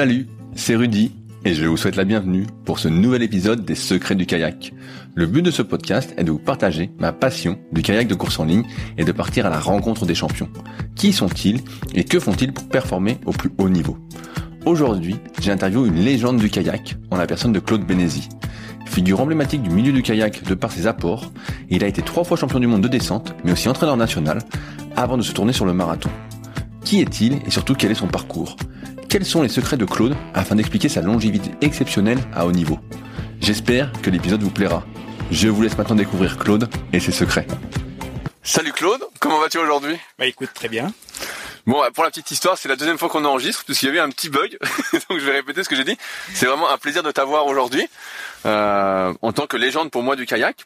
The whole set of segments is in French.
Salut, c'est Rudy et je vous souhaite la bienvenue pour ce nouvel épisode des Secrets du kayak. Le but de ce podcast est de vous partager ma passion du kayak de course en ligne et de partir à la rencontre des champions. Qui sont-ils et que font-ils pour performer au plus haut niveau? Aujourd'hui, j'ai interviewé une légende du kayak en la personne de Claude Bénézy. Figure emblématique du milieu du kayak de par ses apports, il a été trois fois champion du monde de descente, mais aussi entraîneur national, avant de se tourner sur le marathon. Qui est-il et surtout quel est son parcours? Quels sont les secrets de Claude afin d'expliquer sa longévité exceptionnelle à haut niveau? J'espère que l'épisode vous plaira. Je vous laisse maintenant découvrir Claude et ses secrets. Salut Claude, comment vas-tu aujourd'hui? Bah écoute, très bien. Bon, pour la petite histoire, c'est la deuxième fois qu'on enregistre, parce qu'il y avait un petit bug, donc je vais répéter ce que j'ai dit. C'est vraiment un plaisir de t'avoir aujourd'hui, euh, en tant que légende pour moi du kayak.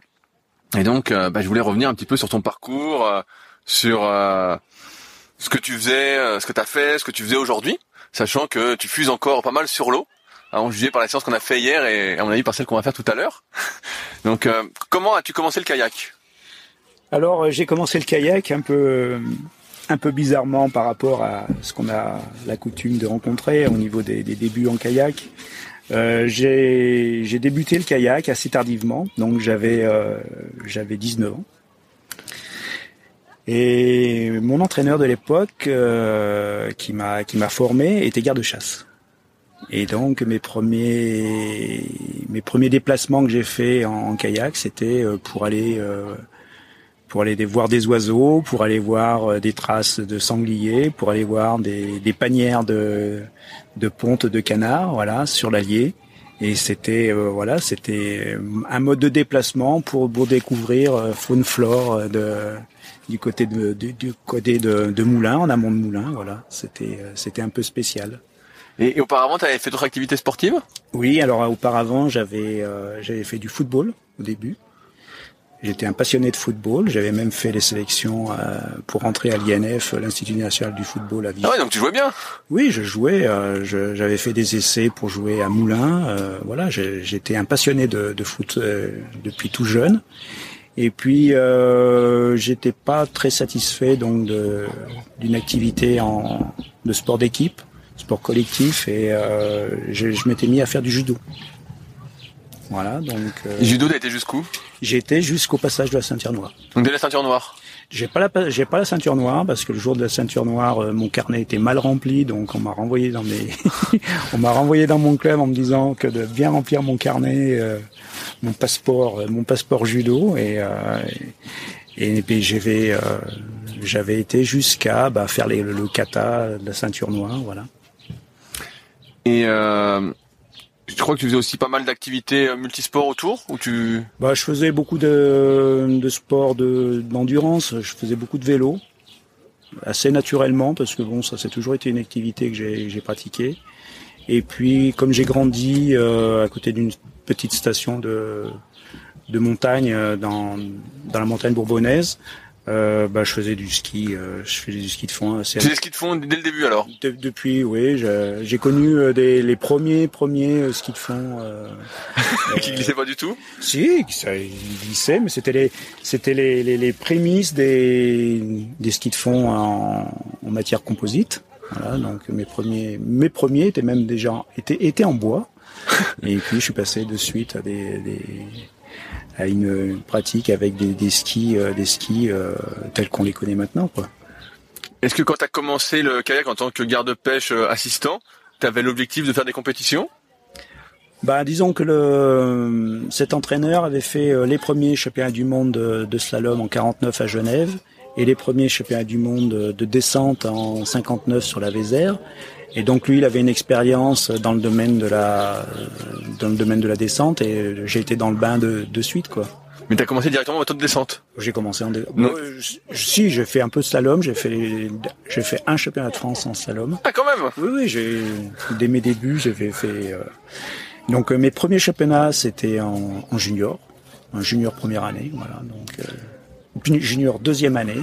Et donc, euh, bah, je voulais revenir un petit peu sur ton parcours, euh, sur euh, ce que tu faisais, euh, ce que tu as fait, ce que tu faisais aujourd'hui, sachant que tu fuses encore pas mal sur l'eau, en juger par la séance qu'on a fait hier et à mon avis par celle qu'on va faire tout à l'heure. donc, euh, comment as-tu commencé le kayak? Alors j'ai commencé le kayak un peu un peu bizarrement par rapport à ce qu'on a la coutume de rencontrer au niveau des, débuts en kayak. Euh, j'ai débuté le kayak assez tardivement, donc j'avais euh, j'avais 19 ans. Et mon entraîneur de l'époque, euh, qui m'a qui m'a formé, était garde-chasse. Et donc mes premiers mes premiers déplacements que j'ai fait en, kayak, c'était euh, pour aller euh, pour aller voir des oiseaux, pour aller voir euh, des traces de sangliers, pour aller voir des, des panières de de pontes de canards, voilà, sur l'Allier. Et c'était euh, voilà, c'était un mode de déplacement pour, pour découvrir euh, faune flore de du côté de du, du côté de, de Moulins, en amont de Moulins, voilà. C'était c'était un peu spécial. Et, et auparavant, tu avais fait d'autres activités sportives? Oui, alors auparavant, j'avais euh, j'avais fait du football au début. J'étais un passionné de football. J'avais même fait les sélections euh, pour rentrer à l'INF, l'Institut national du football à Vichy. Ah ouais, donc tu jouais bien? Oui, je jouais. Euh, je- J'avais fait des essais pour jouer à Moulins. Euh, voilà, j'étais un passionné de, de foot euh, depuis tout jeune. Et puis, euh, j'étais pas très satisfait donc d'une activité en de sport d'équipe, sport collectif, et euh, je, je m'étais mis à faire du judo. Voilà, donc euh, Judo, t'as été jusqu'où? j'ai été jusqu'au passage de la ceinture noire. Donc dès la ceinture noire. J'ai pas la j'ai pas la ceinture noire parce que le jour de la ceinture noire euh, mon carnet était mal rempli donc on m'a renvoyé dans mes on m'a renvoyé dans mon club en me disant que de bien remplir mon carnet euh, mon passeport euh, mon passeport judo et euh, et, et puis j'avais euh, j'avais été jusqu'à bah, faire les, le kata de la ceinture noire voilà. Et euh, je crois que tu faisais aussi pas mal d'activités euh, multisports autour, où tu... Bah, je faisais beaucoup de, de sports de, d'endurance. Je faisais beaucoup de vélo, assez naturellement, parce que bon, ça, c'est toujours été une activité que j'ai, j'ai pratiquée. Et puis, comme j'ai grandi euh, à côté d'une petite station de, de montagne euh, dans, dans la montagne bourbonnaise, euh, bah, je faisais du ski. euh, je faisais du ski de fond. Tu faisais ce qu'ils te font dès le début alors De- depuis, oui, j'ai connu euh, des, les premiers premiers euh, skis de fond. euh, Qui glissaient pas du tout? Si, ça il glissait, mais c'était les, c'était les, les, les prémices des, des skis de fond en, en matière composite. Voilà, donc mes premiers, mes premiers étaient même déjà étaient, étaient en bois. Et puis je suis passé de suite à des, des à une pratique avec des, des skis, euh, des skis euh, tels qu'on les connaît maintenant, quoi. Est-ce que quand tu as commencé le kayak en tant que garde-pêche euh, assistant, tu avais l'objectif de faire des compétitions? Bah, disons que le, cet entraîneur avait fait les premiers championnats du monde de, de slalom en 49 à Genève et les premiers championnats du monde de, de descente en 59 sur la Vézère. Et donc lui, il avait une expérience dans le domaine de la, dans le domaine de la descente et j'ai été dans le bain de, de suite, quoi. Mais tu as commencé directement de descente? J'ai commencé en euh, je- si j'ai fait un peu de slalom, j'ai fait j'ai fait un championnat de France en slalom. Ah quand même Oui, oui, j'ai dès mes débuts, j'avais fait. euh, Donc euh, mes premiers championnats, c'était en, en junior, en junior première année, voilà. Donc euh, junior deuxième année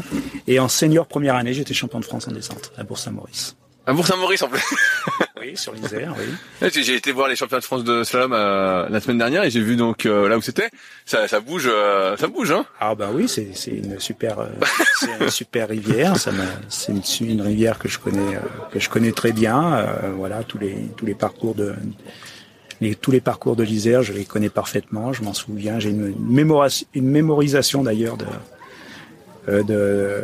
et en senior première année, j'étais champion de France en descente à Bourg-Saint-Maurice. À Bourg-Saint-Maurice en plus. oui, sur l'Isère, oui. J'ai été voir les championnats de France de slalom euh, la semaine dernière et j'ai vu donc euh, là où c'était, ça, ça bouge, euh, ça bouge, hein. Ah bah oui, c'est c'est une super, c'est une super rivière. C'est une, une, rivière que je connais, que je connais très bien. voilà, tous les tous les parcours de les, tous les parcours de l'Isère, je les connais parfaitement. Je m'en souviens. J'ai une, une, une mémorisation d'ailleurs de de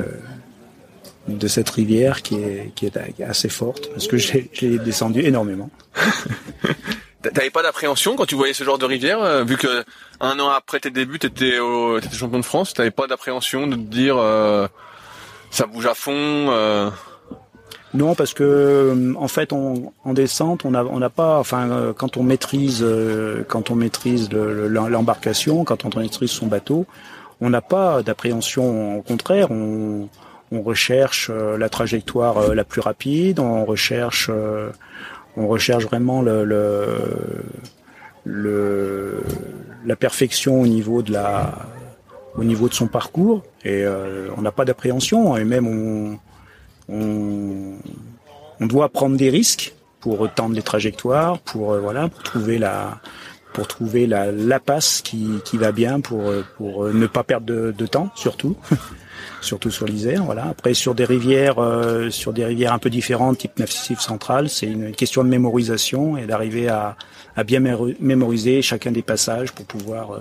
de cette rivière qui est, qui est assez forte parce que j'ai descendu énormément. T'avais pas d'appréhension quand tu voyais ce genre de rivière, euh, vu que un an après tes débuts, t'étais étais champion de France, t'avais pas d'appréhension de te dire euh, ça bouge à fond. Euh... Non, parce que en fait, on, en descente, on n'a on n'a pas, enfin, euh, quand on maîtrise, quand on maîtrise l'embarcation, quand on maîtrise son bateau, on n'a pas d'appréhension. Au contraire, on on recherche euh, la trajectoire euh, la plus rapide, on recherche, euh, vraiment la perfection au niveau de son parcours. Et on n'a pas d'appréhension. Et même on, doit prendre des risques pour tendre les trajectoires, pour trouver la pour trouver la, passe qui, va bien pour pour ne pas perdre de, temps surtout surtout sur l'Isère. Voilà. Après, sur des rivières, euh, sur des rivières un peu différentes, type Massif central, c'est une question de mémorisation et d'arriver à, bien mémoriser chacun des passages pour pouvoir euh,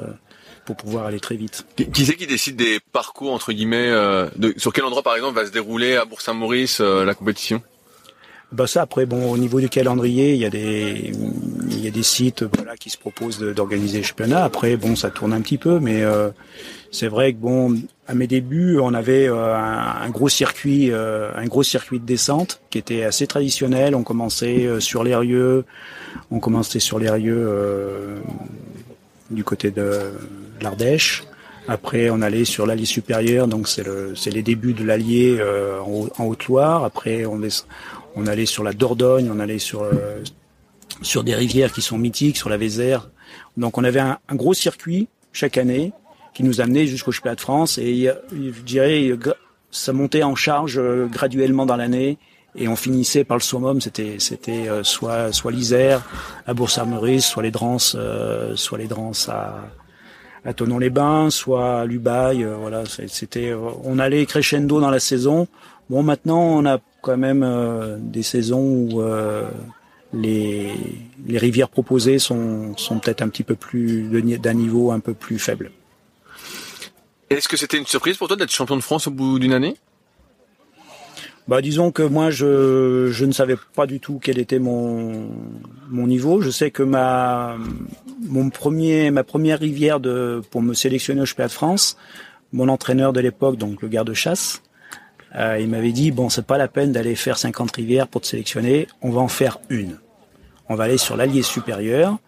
pour pouvoir aller très vite. Qui c'est qui décide des parcours entre guillemets euh, Sur quel endroit, par exemple, va se dérouler à Bourg-Saint-Maurice la compétition? Bah ça après bon au niveau du calendrier il y a des il y a des sites voilà qui se proposent d'organiser le championnat après bon ça tourne un petit peu mais c'est vrai que bon, à mes débuts, on avait euh, un, gros circuit, euh, un gros circuit de descente qui était assez traditionnel. On commençait euh, sur l'Érieux, on commençait sur l'Érieux du côté de, l'Ardèche. Après, on allait sur l'Allier supérieur, donc c'est le, les débuts de l'Allier en, Haute-Loire. Après, on, on allait sur la Dordogne, on allait sur sur des rivières qui sont mythiques, sur la Vézère. Donc, on avait un gros circuit chaque année qui nous amenait jusqu'au championnat de France. Et je dirais, ça montait en charge euh, graduellement dans l'année et on finissait par le summum. C'était c'était euh, soit soit l'Isère à Bourg-Saint-Maurice, soit les Drances, euh, soit les Drances à à Tonon-les-Bains, soit à Lubaï. voilà, c'était on allait crescendo dans la saison. Bon, maintenant on a quand même des saisons où les, les rivières proposées sont, sont peut-être un petit peu plus d'un niveau un peu plus faible. Est-ce que c'était une surprise pour toi d'être champion de France au bout d'une année? Bah, disons que moi je, je ne savais pas du tout quel était mon mon niveau. Je sais que ma mon premier ma première rivière de pour me sélectionner au championnat de France, mon entraîneur de l'époque donc le garde-chasse, euh, il m'avait dit bon c'est pas la peine d'aller faire 50 rivières pour te sélectionner, on va en faire une. On va aller sur l'Allier supérieur,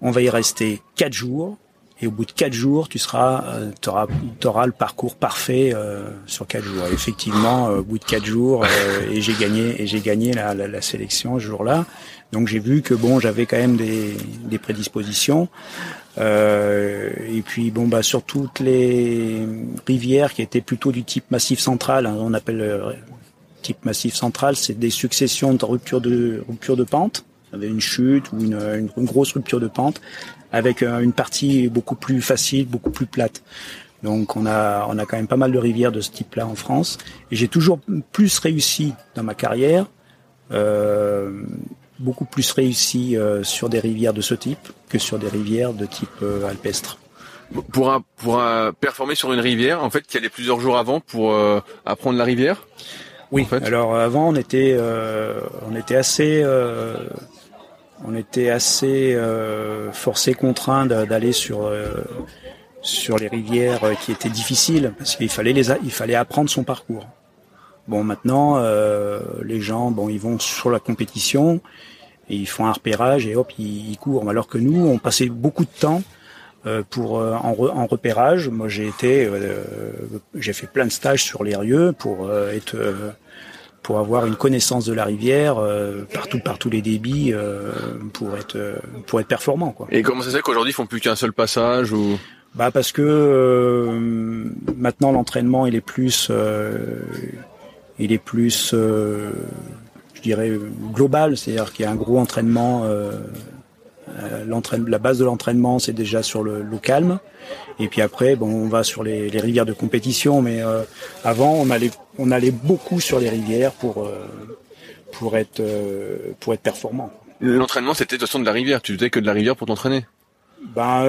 on va y rester quatre jours et au bout de quatre jours, tu seras, euh, auras, auras le parcours parfait euh, sur quatre jours. effectivement, euh, au bout de quatre jours, et j'ai gagné, et j'ai gagné la, la, la, sélection ce jour-là. Donc j'ai vu que bon, j'avais quand même des, des prédispositions. Et puis bon, bah sur toutes les rivières qui étaient plutôt du type massif central, hein, on appelle type massif central, c'est des successions de ruptures de ruptures de pente avait une chute ou une, une, grosse rupture de pente avec euh, une partie beaucoup plus facile, beaucoup plus plate. Donc on a on a quand même pas mal de rivières de ce type-là en France et j'ai toujours plus réussi dans ma carrière, euh, beaucoup plus réussi euh, sur des rivières de ce type que sur des rivières de type euh, alpestre. Pour un, pour un, performer sur une rivière, en fait, il y allait plusieurs jours avant pour euh, apprendre la rivière? Oui. Alors avant on était on était assez on était assez euh, forcé, contraint d'aller sur euh, sur les rivières euh, qui étaient difficiles parce qu'il fallait les il fallait apprendre son parcours. Bon, maintenant euh, les gens, bon, ils vont sur la compétition et ils font un repérage et hop, ils, courent. Alors que nous, on passait beaucoup de temps pour en, en, repérage. Moi, j'ai été, j'ai fait plein de stages sur les rieux pour être pour avoir une connaissance de la rivière euh, partout par tous les débits euh, pour être euh, pour être performant quoi. Et comment ça se fait qu'aujourd'hui ils font plus qu'un seul passage ou? Bah parce que maintenant l'entraînement il est plus il est plus je je dirais global, c'est-à-dire qu'il y a un gros entraînement. Euh, la base de l'entraînement, c'est déjà sur le, le, calme. Et puis après, bon, on va sur les, les rivières de compétition. Mais avant, on allait, on allait beaucoup sur les rivières pour pour être pour être performant. L'entraînement, c'était de toute façon de la rivière. Tu faisais que de la rivière pour t'entraîner? Ben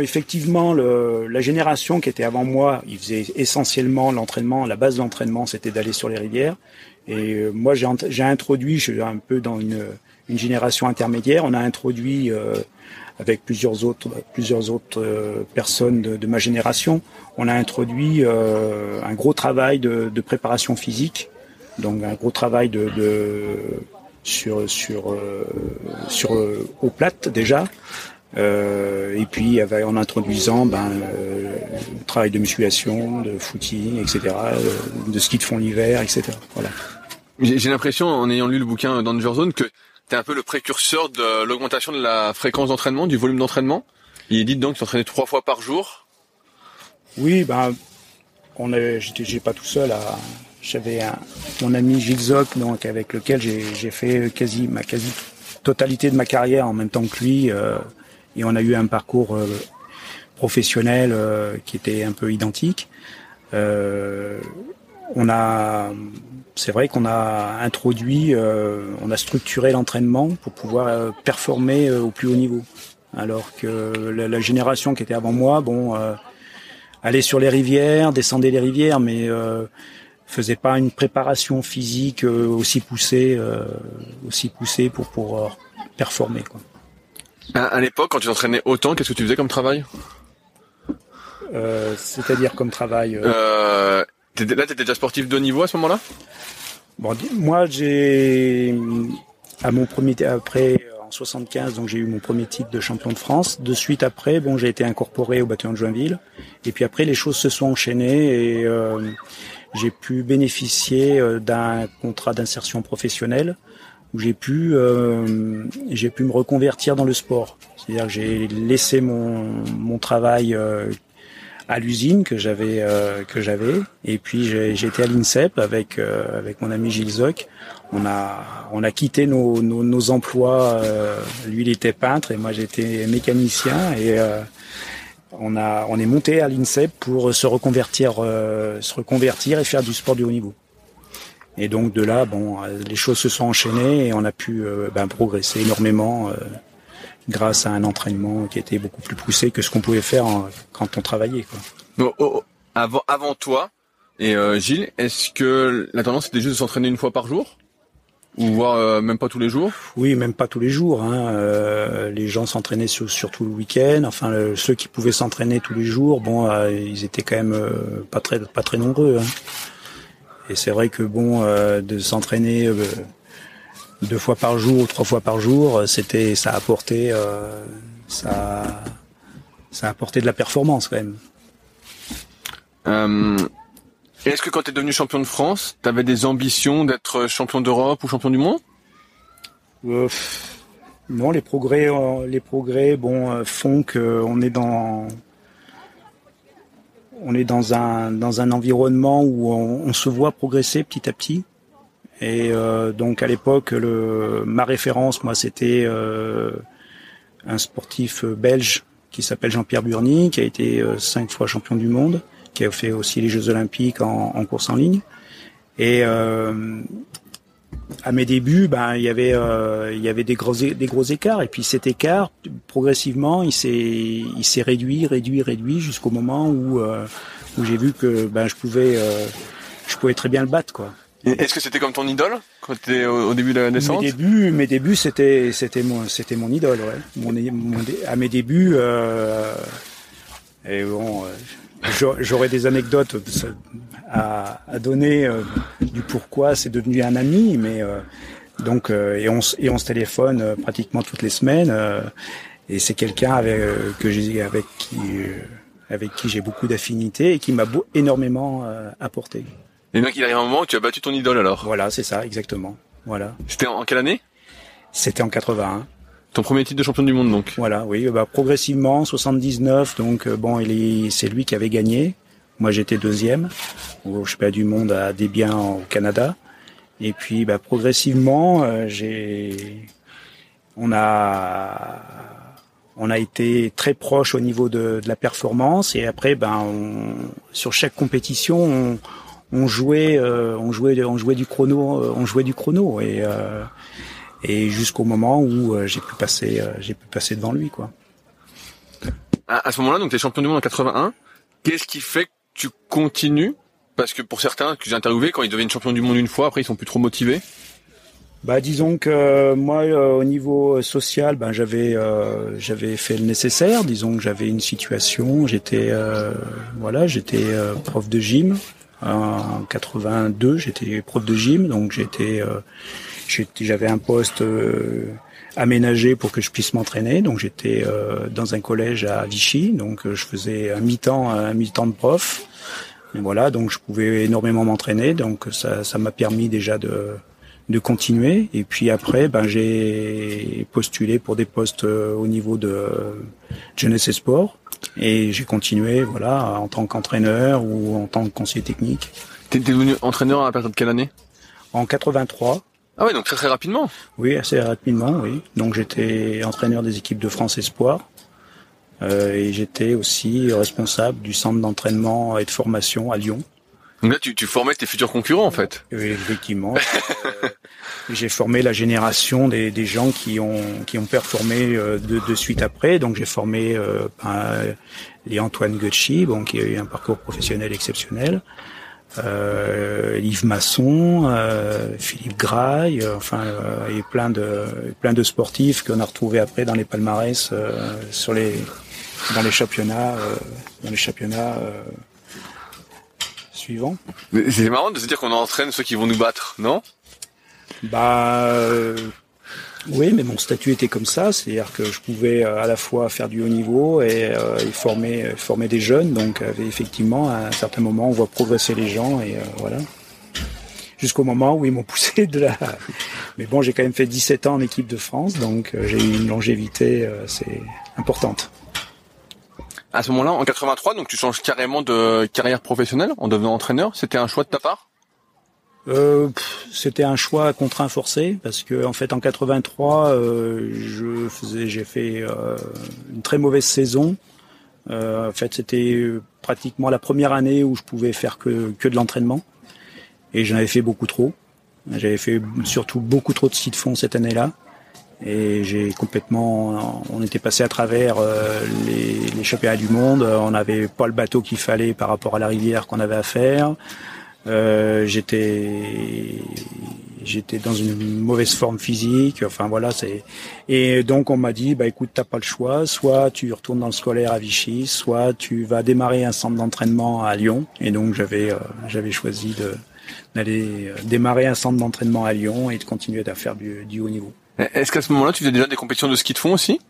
effectivement, le, la génération qui était avant moi, ils faisaient essentiellement l'entraînement. La base de l'entraînement, c'était d'aller sur les rivières. Et euh, moi, j'ai introduit, je suis un peu dans une, une génération intermédiaire. On a introduit euh, avec plusieurs autres, plusieurs autres euh, personnes de, de, ma génération, on a introduit un gros travail de, de, préparation physique, donc un gros travail de, de sur sur sur eau plate déjà, euh, et puis en introduisant ben, euh, le travail de musculation, de footing, etc., euh, de ski de fond l'hiver, etc. Voilà. J'ai l'impression, en ayant lu le bouquin Danger Zone, que tu es un peu le précurseur de l'augmentation de la fréquence d'entraînement, du volume d'entraînement. Il est dit donc que tu t'entraînais trois fois par jour. Oui, ben, on j'ai pas tout seul à, j'avais mon ami Gilles Zoc, donc avec lequel j'ai fait quasi ma quasi totalité de ma carrière en même temps que lui. Euh, et on a eu un parcours euh, professionnel euh, qui était un peu identique. Euh, on a, c'est vrai qu'on a introduit, on a structuré l'entraînement pour pouvoir performer au plus haut niveau. Alors que la, génération qui était avant moi, bon, allait sur les rivières, descendait les rivières, mais faisait pas une préparation physique aussi poussée, aussi poussée pour pouvoir performer. À, l'époque, quand tu t'entraînais autant, qu'est-ce que tu faisais comme travail euh, C'est-à-dire comme travail euh... euh Là, t'étais déjà sportif de haut niveau à ce moment-là? Bon, moi, j'ai à mon premier après en 75, donc j'ai eu mon premier titre de champion de France. De suite après, bon, j'ai été incorporé au bataillon de Joinville. Et puis après, les choses se sont enchaînées et euh, j'ai pu bénéficier euh, d'un contrat d'insertion professionnelle où j'ai pu euh, j'ai pu me reconvertir dans le sport. C'est-à-dire que j'ai laissé mon mon travail euh, à l'usine que j'avais euh, que j'avais et puis été à l'INSEP avec euh, avec mon ami Gilles Zoc. On a on a quitté nos nos, nos emplois. lui il était peintre et moi j'étais mécanicien et on a on est monté à l'INSEP pour se reconvertir se reconvertir et faire du sport de haut niveau. Et donc de là, bon, les choses se sont enchaînées et on a pu euh, ben, progresser énormément euh, grâce à un entraînement qui était beaucoup plus poussé que ce qu'on pouvait faire quand on travaillait. Quoi. Oh, oh, avant, avant toi et euh, Gilles, est-ce que la tendance était juste de s'entraîner une fois par jour? Ou voire même pas tous les jours? Oui, même pas tous les jours. Hein. les gens s'entraînaient surtout le week-end. Enfin, ceux qui pouvaient s'entraîner tous les jours, bon, ils étaient quand même pas très pas très nombreux. Hein. Et c'est vrai que bon, euh, de s'entraîner euh, deux fois par jour ou trois fois par jour, euh, c'était, ça a apporté, ça, ça de la performance quand même. Est-ce que quand tu es devenu champion de France, tu avais des ambitions d'être champion d'Europe ou champion du monde? Non, les progrès, les progrès, bon, font qu'on est dans on est dans un dans un environnement où on, se voit progresser petit à petit. Et euh, donc à l'époque, le ma référence, moi, c'était euh, un sportif belge qui s'appelle Jean-Pierre Burny, qui a été euh, cinq fois champion du monde, qui a fait aussi les Jeux Olympiques en, en course en ligne. Et à mes débuts, ben il y avait il y avait des gros des gros écarts et puis cet écart progressivement il s'est il s'est réduit réduit réduit jusqu'au moment où où j'ai vu que ben je pouvais euh, je pouvais très bien le battre quoi. Est-ce que c'était comme ton idole quand tu étais au, début de la naissance? Mes débuts, mes débuts, c'était c'était mon c'était mon idole, ouais. Mon, mon à mes débuts, euh, et bon, euh, j'aurais des anecdotes à, à donner euh, du pourquoi c'est devenu un ami, mais euh, donc et on et on se téléphone pratiquement toutes les semaines, et c'est quelqu'un avec que j'ai avec qui avec qui j'ai beaucoup d'affinités et qui m'a énormément euh, apporté. Et donc il arrive un moment où tu as battu ton idole alors? Voilà, c'est ça, exactement. Voilà. C'était en quelle année? C'était en 81. Ton premier titre de champion du monde donc Voilà, oui, bah, progressivement, 79, donc euh, bon, c'est lui qui avait gagné. Moi j'étais deuxième au championnat du monde à Debian au Canada. Et puis bah, progressivement, euh, j'ai, on a, on a été très proche au niveau de, de la performance. Et après, ben, on, sur chaque compétition, on, on jouait, euh, on jouait, on jouait du chrono, euh, on jouait du chrono. Et et jusqu'au moment où j'ai pu passer, j'ai pu passer devant lui, quoi. À, à ce moment-là, donc tu es champion du monde en 81. Qu'est-ce qui fait que tu continues? Parce que pour certains que j'ai interviewés, quand ils deviennent champion du monde une fois, après ils sont plus trop motivés. Bah disons que euh, moi euh, au niveau social, ben j'avais euh, j'avais fait le nécessaire. Disons que j'avais une situation, j'étais voilà, j'étais prof de gym en 82, j'étais prof de gym, donc j'étais j'avais un poste aménagé pour que je puisse m'entraîner. Donc j'étais euh, dans un collège à Vichy, donc euh, je faisais un mi-temps, un mi-temps de prof. Et voilà, donc je pouvais énormément m'entraîner, donc ça, ça m'a permis déjà de de continuer. Et puis après, ben j'ai postulé pour des postes euh, au niveau de jeunesse et sport, et j'ai continué, voilà, en tant qu'entraîneur ou en tant que conseiller technique. T'es devenu entraîneur à période de quelle année? En 83. Ah oui, donc très très rapidement. Oui, assez rapidement, oui. Donc j'étais entraîneur des équipes de France Espoir. Euh, et j'étais aussi responsable du centre d'entraînement et de formation à Lyon. Donc là, tu, tu formais tes futurs concurrents, en fait. Oui, effectivement. euh, j'ai formé la génération des, des, gens qui ont qui ont performé euh, de, de suite après. Donc j'ai formé euh, ben, les Antoine Gucci, bon, qui a eu un parcours professionnel exceptionnel euh, Yves Masson, euh, Philippe Graille, euh, enfin euh, et plein de plein de sportifs qu'on a retrouvés après dans les palmarès euh, sur les dans les championnats dans les championnats suivants. C'est marrant de se dire qu'on entraîne ceux qui vont nous battre, non? Bah oui, mais mon statut était comme ça, c'est-à-dire que je pouvais euh, à la fois faire du haut niveau et, euh, former, euh, former des jeunes. Donc, effectivement, à un certain moment, on voit progresser les gens et voilà. Jusqu'au moment où ils m'ont poussé de la. Mais bon, j'ai quand même fait 17 ans en équipe de France, donc j'ai eu une longévité assez importante. À ce moment-là, en 83, donc tu changes carrément de carrière professionnelle en devenant entraîneur. C'était un choix de ta part? Euh, c'était un choix contraint forcé parce que en fait en 83 euh, je faisais j'ai fait euh, une très mauvaise saison. Euh, en fait c'était pratiquement la première année où je pouvais faire que que de l'entraînement et j'en avais fait beaucoup trop. J'avais fait surtout beaucoup trop de ski de fond cette année-là et j'ai complètement on était passé à travers les, les championnats du monde. On n'avait pas le bateau qu'il fallait par rapport à la rivière qu'on avait à faire. Euh, j'étais j'étais dans une mauvaise forme physique. Enfin voilà, c'est et donc on m'a dit bah écoute t'as pas le choix, soit tu retournes dans le scolaire à Vichy, soit tu vas démarrer un centre d'entraînement à Lyon. Et donc j'avais euh, j'avais choisi de d'aller euh, démarrer un centre d'entraînement à Lyon et de continuer à faire du, du haut niveau. Est-ce qu'à ce moment-là tu faisais déjà des compétitions de ski de fond aussi?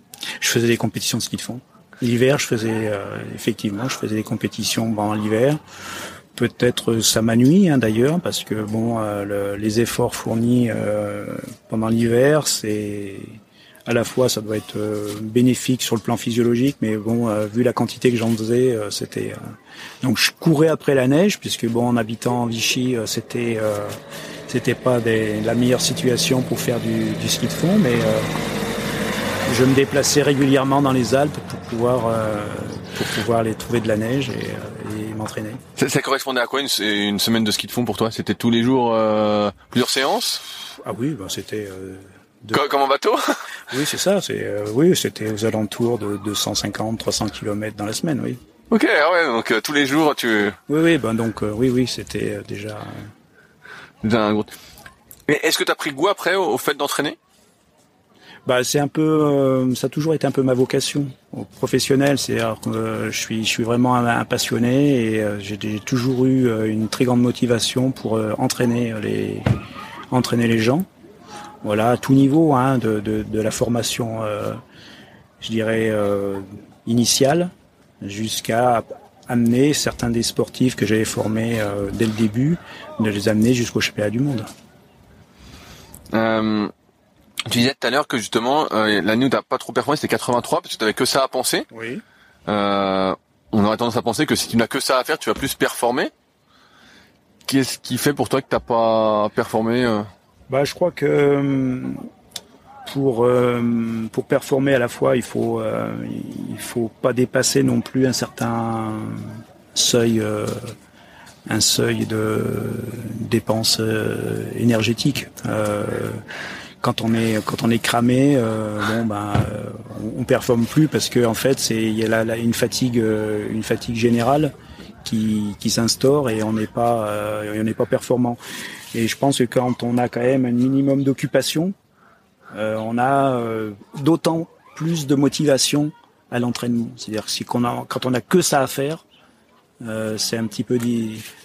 Je faisais des compétitions de ski de fond. L'hiver, je faisais euh, effectivement, je faisais des compétitions pendant l'hiver. Peut-être ça m'ennuie hein, d'ailleurs parce que bon, euh, le, les efforts fournis euh, pendant l'hiver, c'est à la fois ça doit être euh, bénéfique sur le plan physiologique, mais bon, vu la quantité que j'en faisais, c'était donc je courais après la neige puisque bon, en habitant en Vichy, c'était c'était pas des, la meilleure situation pour faire du, du ski de fond, mais je me déplaçais régulièrement dans les Alpes pour pouvoir pour pouvoir aller trouver de la neige et, et m'entraîner. Ça, ça, correspondait à quoi une, une, semaine de ski de fond pour toi? C'était tous les jours euh, plusieurs séances? Ah oui, ben c'était. Euh, de... comme, en bateau? Oui, c'est ça. C'est euh, oui, c'était aux alentours de 250, 300 km dans la semaine, oui. Ok, ah ouais, donc euh, tous les jours tu. Oui, oui, ben donc euh, oui, oui, c'était déjà. Déjà un gros. Mais est-ce que tu as pris goût après au, au fait d'entraîner? Bah, c'est un peu, euh, ça a toujours été un peu ma vocation professionnelle. C'est euh, je suis, je suis vraiment un, passionné et euh, j'ai toujours eu une très grande motivation pour entraîner les, entraîner les gens. Voilà, à tout niveau, hein, de, de, de la formation, je dirais initiale, jusqu'à amener certains des sportifs que j'avais formés dès le début, de les amener jusqu'au championnat du monde. Euh, tu disais tout à l'heure que justement euh, l'année où t'as pas trop performé c'était 83 parce que t'avais que ça à penser. Oui. Euh, on aurait tendance à penser que si tu n'as que ça à faire, tu vas plus performer. qu'est-ce qui fait pour toi que t'as pas performé Bah, je crois que pour pour performer à la fois, il faut il faut pas dépasser non plus un certain seuil un seuil de dépenses énergétiques. Euh, quand on est quand on est cramé, euh, bon ben on, on, performe plus parce que en fait c'est il y a là, une fatigue euh, une fatigue générale qui, qui s'instaure et on n'est pas euh, on n'est pas performant. Et je pense que quand on a quand même un minimum d'occupation, euh, on a d'autant plus de motivation à l'entraînement. C'est-à-dire si a quand on a que ça à faire, euh, c'est un petit peu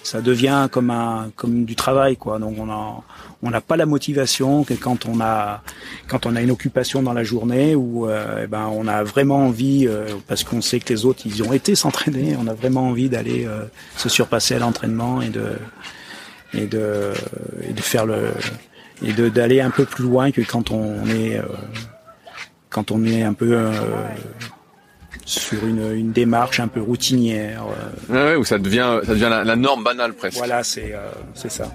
ça devient comme un comme du travail quoi. Donc on a on n'a pas la motivation que quand on a quand on a une occupation dans la journée où euh, eh ben on a vraiment envie euh, parce qu'on sait que les autres ils ont été s'entraîner, on a vraiment envie d'aller se surpasser à l'entraînement et de et de et de faire le et de d'aller un peu plus loin que quand on est quand on est un peu sur une, une, démarche un peu routinière. Euh. Ouais, ouais, où ça devient, ça devient la, norme banale presque. Voilà, c'est euh, c'est ça.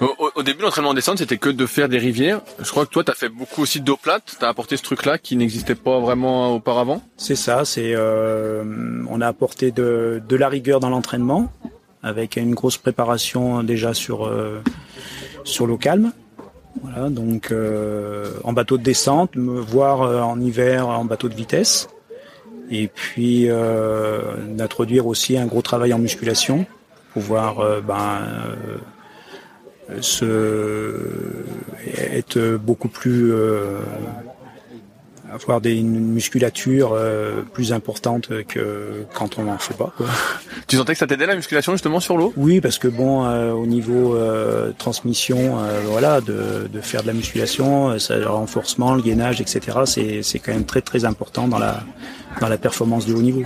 Au, au début, l'entraînement en descente, c'était que de faire des rivières. Je crois que toi, tu as fait beaucoup aussi d'eau plate. Tu as apporté ce truc-là qui n'existait pas vraiment auparavant. C'est ça. C'est euh, on a apporté de, de la rigueur dans l'entraînement avec une grosse préparation déjà sur euh, sur l'eau calme. Voilà, donc euh, en bateau de descente, voire euh, en hiver en bateau de vitesse et puis euh, d'introduire aussi un gros travail en musculation, pouvoir euh, ben, euh, se être beaucoup plus avoir des, une musculature plus importante que quand on n'en fait pas. Quoi. Tu sentais que ça t'aidait la musculation justement sur l'eau? Oui, parce que bon, au niveau transmission, voilà, de, de, faire de la musculation, ça, le renforcement, le gainage, etc. C'est c'est quand même très très important dans la dans la performance du haut niveau.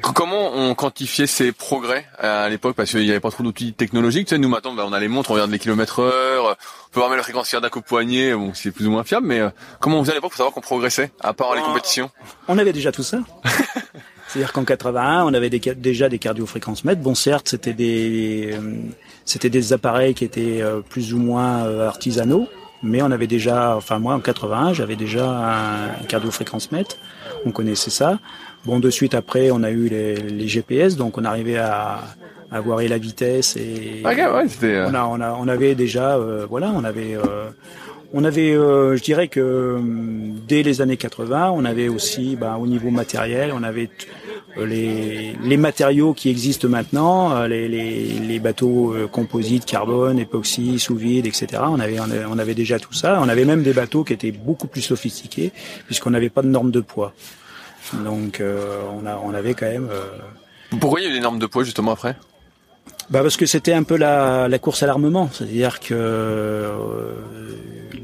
Comment on quantifiait ces progrès à l'époque? Parce qu'il n'y avait pas trop d'outils technologiques. Tu sais, nous maintenant, bah, on a les montres, on regarde les kilomètres heure, peut même la fréquence cardiaque au poignet, bon, c'est plus ou moins fiable, mais euh, comment on faisait à l'époque pour savoir qu'on progressait, à part les euh, compétitions On avait déjà tout ça. C'est-à-dire qu'en 81, on avait des, déjà des cardiofréquences-mètres. Bon, certes, c'était des, euh, c'était des appareils qui étaient plus ou moins artisanaux, mais on avait déjà, enfin moi en 81, j'avais déjà un cardiofréquence-mètre on connaissait ça. Bon, de suite après, on a eu les, GPS, donc on arrivait à, à voir la vitesse et euh, on, a, on, a, on avait déjà, euh, voilà, on avait, euh, on avait, je dirais que dès les années 80, on avait aussi, bah, au niveau matériel, on avait les, les matériaux qui existent maintenant, les, les, les bateaux composites, carbone, époxy, sous vide, etc. On avait, on avait déjà tout ça. On avait même des bateaux qui étaient beaucoup plus sophistiqués puisqu'on n'avait pas de normes de poids. Donc euh, on, a, on avait quand même. Euh, Pourquoi il y a eu des normes de poids justement après? Bah parce que c'était un peu la, la course à l'armement, c'est-à-dire que euh,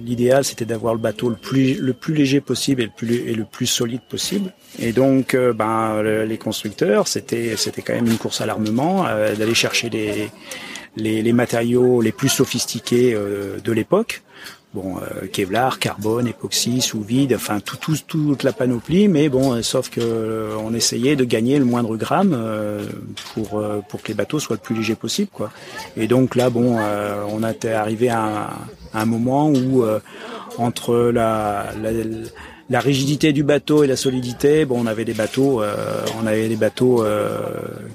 l'idéal c'était d'avoir le bateau le plus le plus léger possible et le plus et le plus solide possible. Et donc ben les constructeurs c'était c'était quand même une course à l'armement d'aller chercher les, les, les matériaux les plus sophistiqués de l'époque bon euh, Kevlar, carbone, époxy, sous vide, enfin tout, tout, toute la panoplie, mais bon, euh, sauf que euh, on essayait de gagner le moindre gramme pour pour que les bateaux soient le plus légers possible, quoi. Et donc là, bon, on était arrivé à un, à un moment où entre la, la la rigidité du bateau et la solidité, bon, on avait des bateaux, euh, on avait des bateaux euh,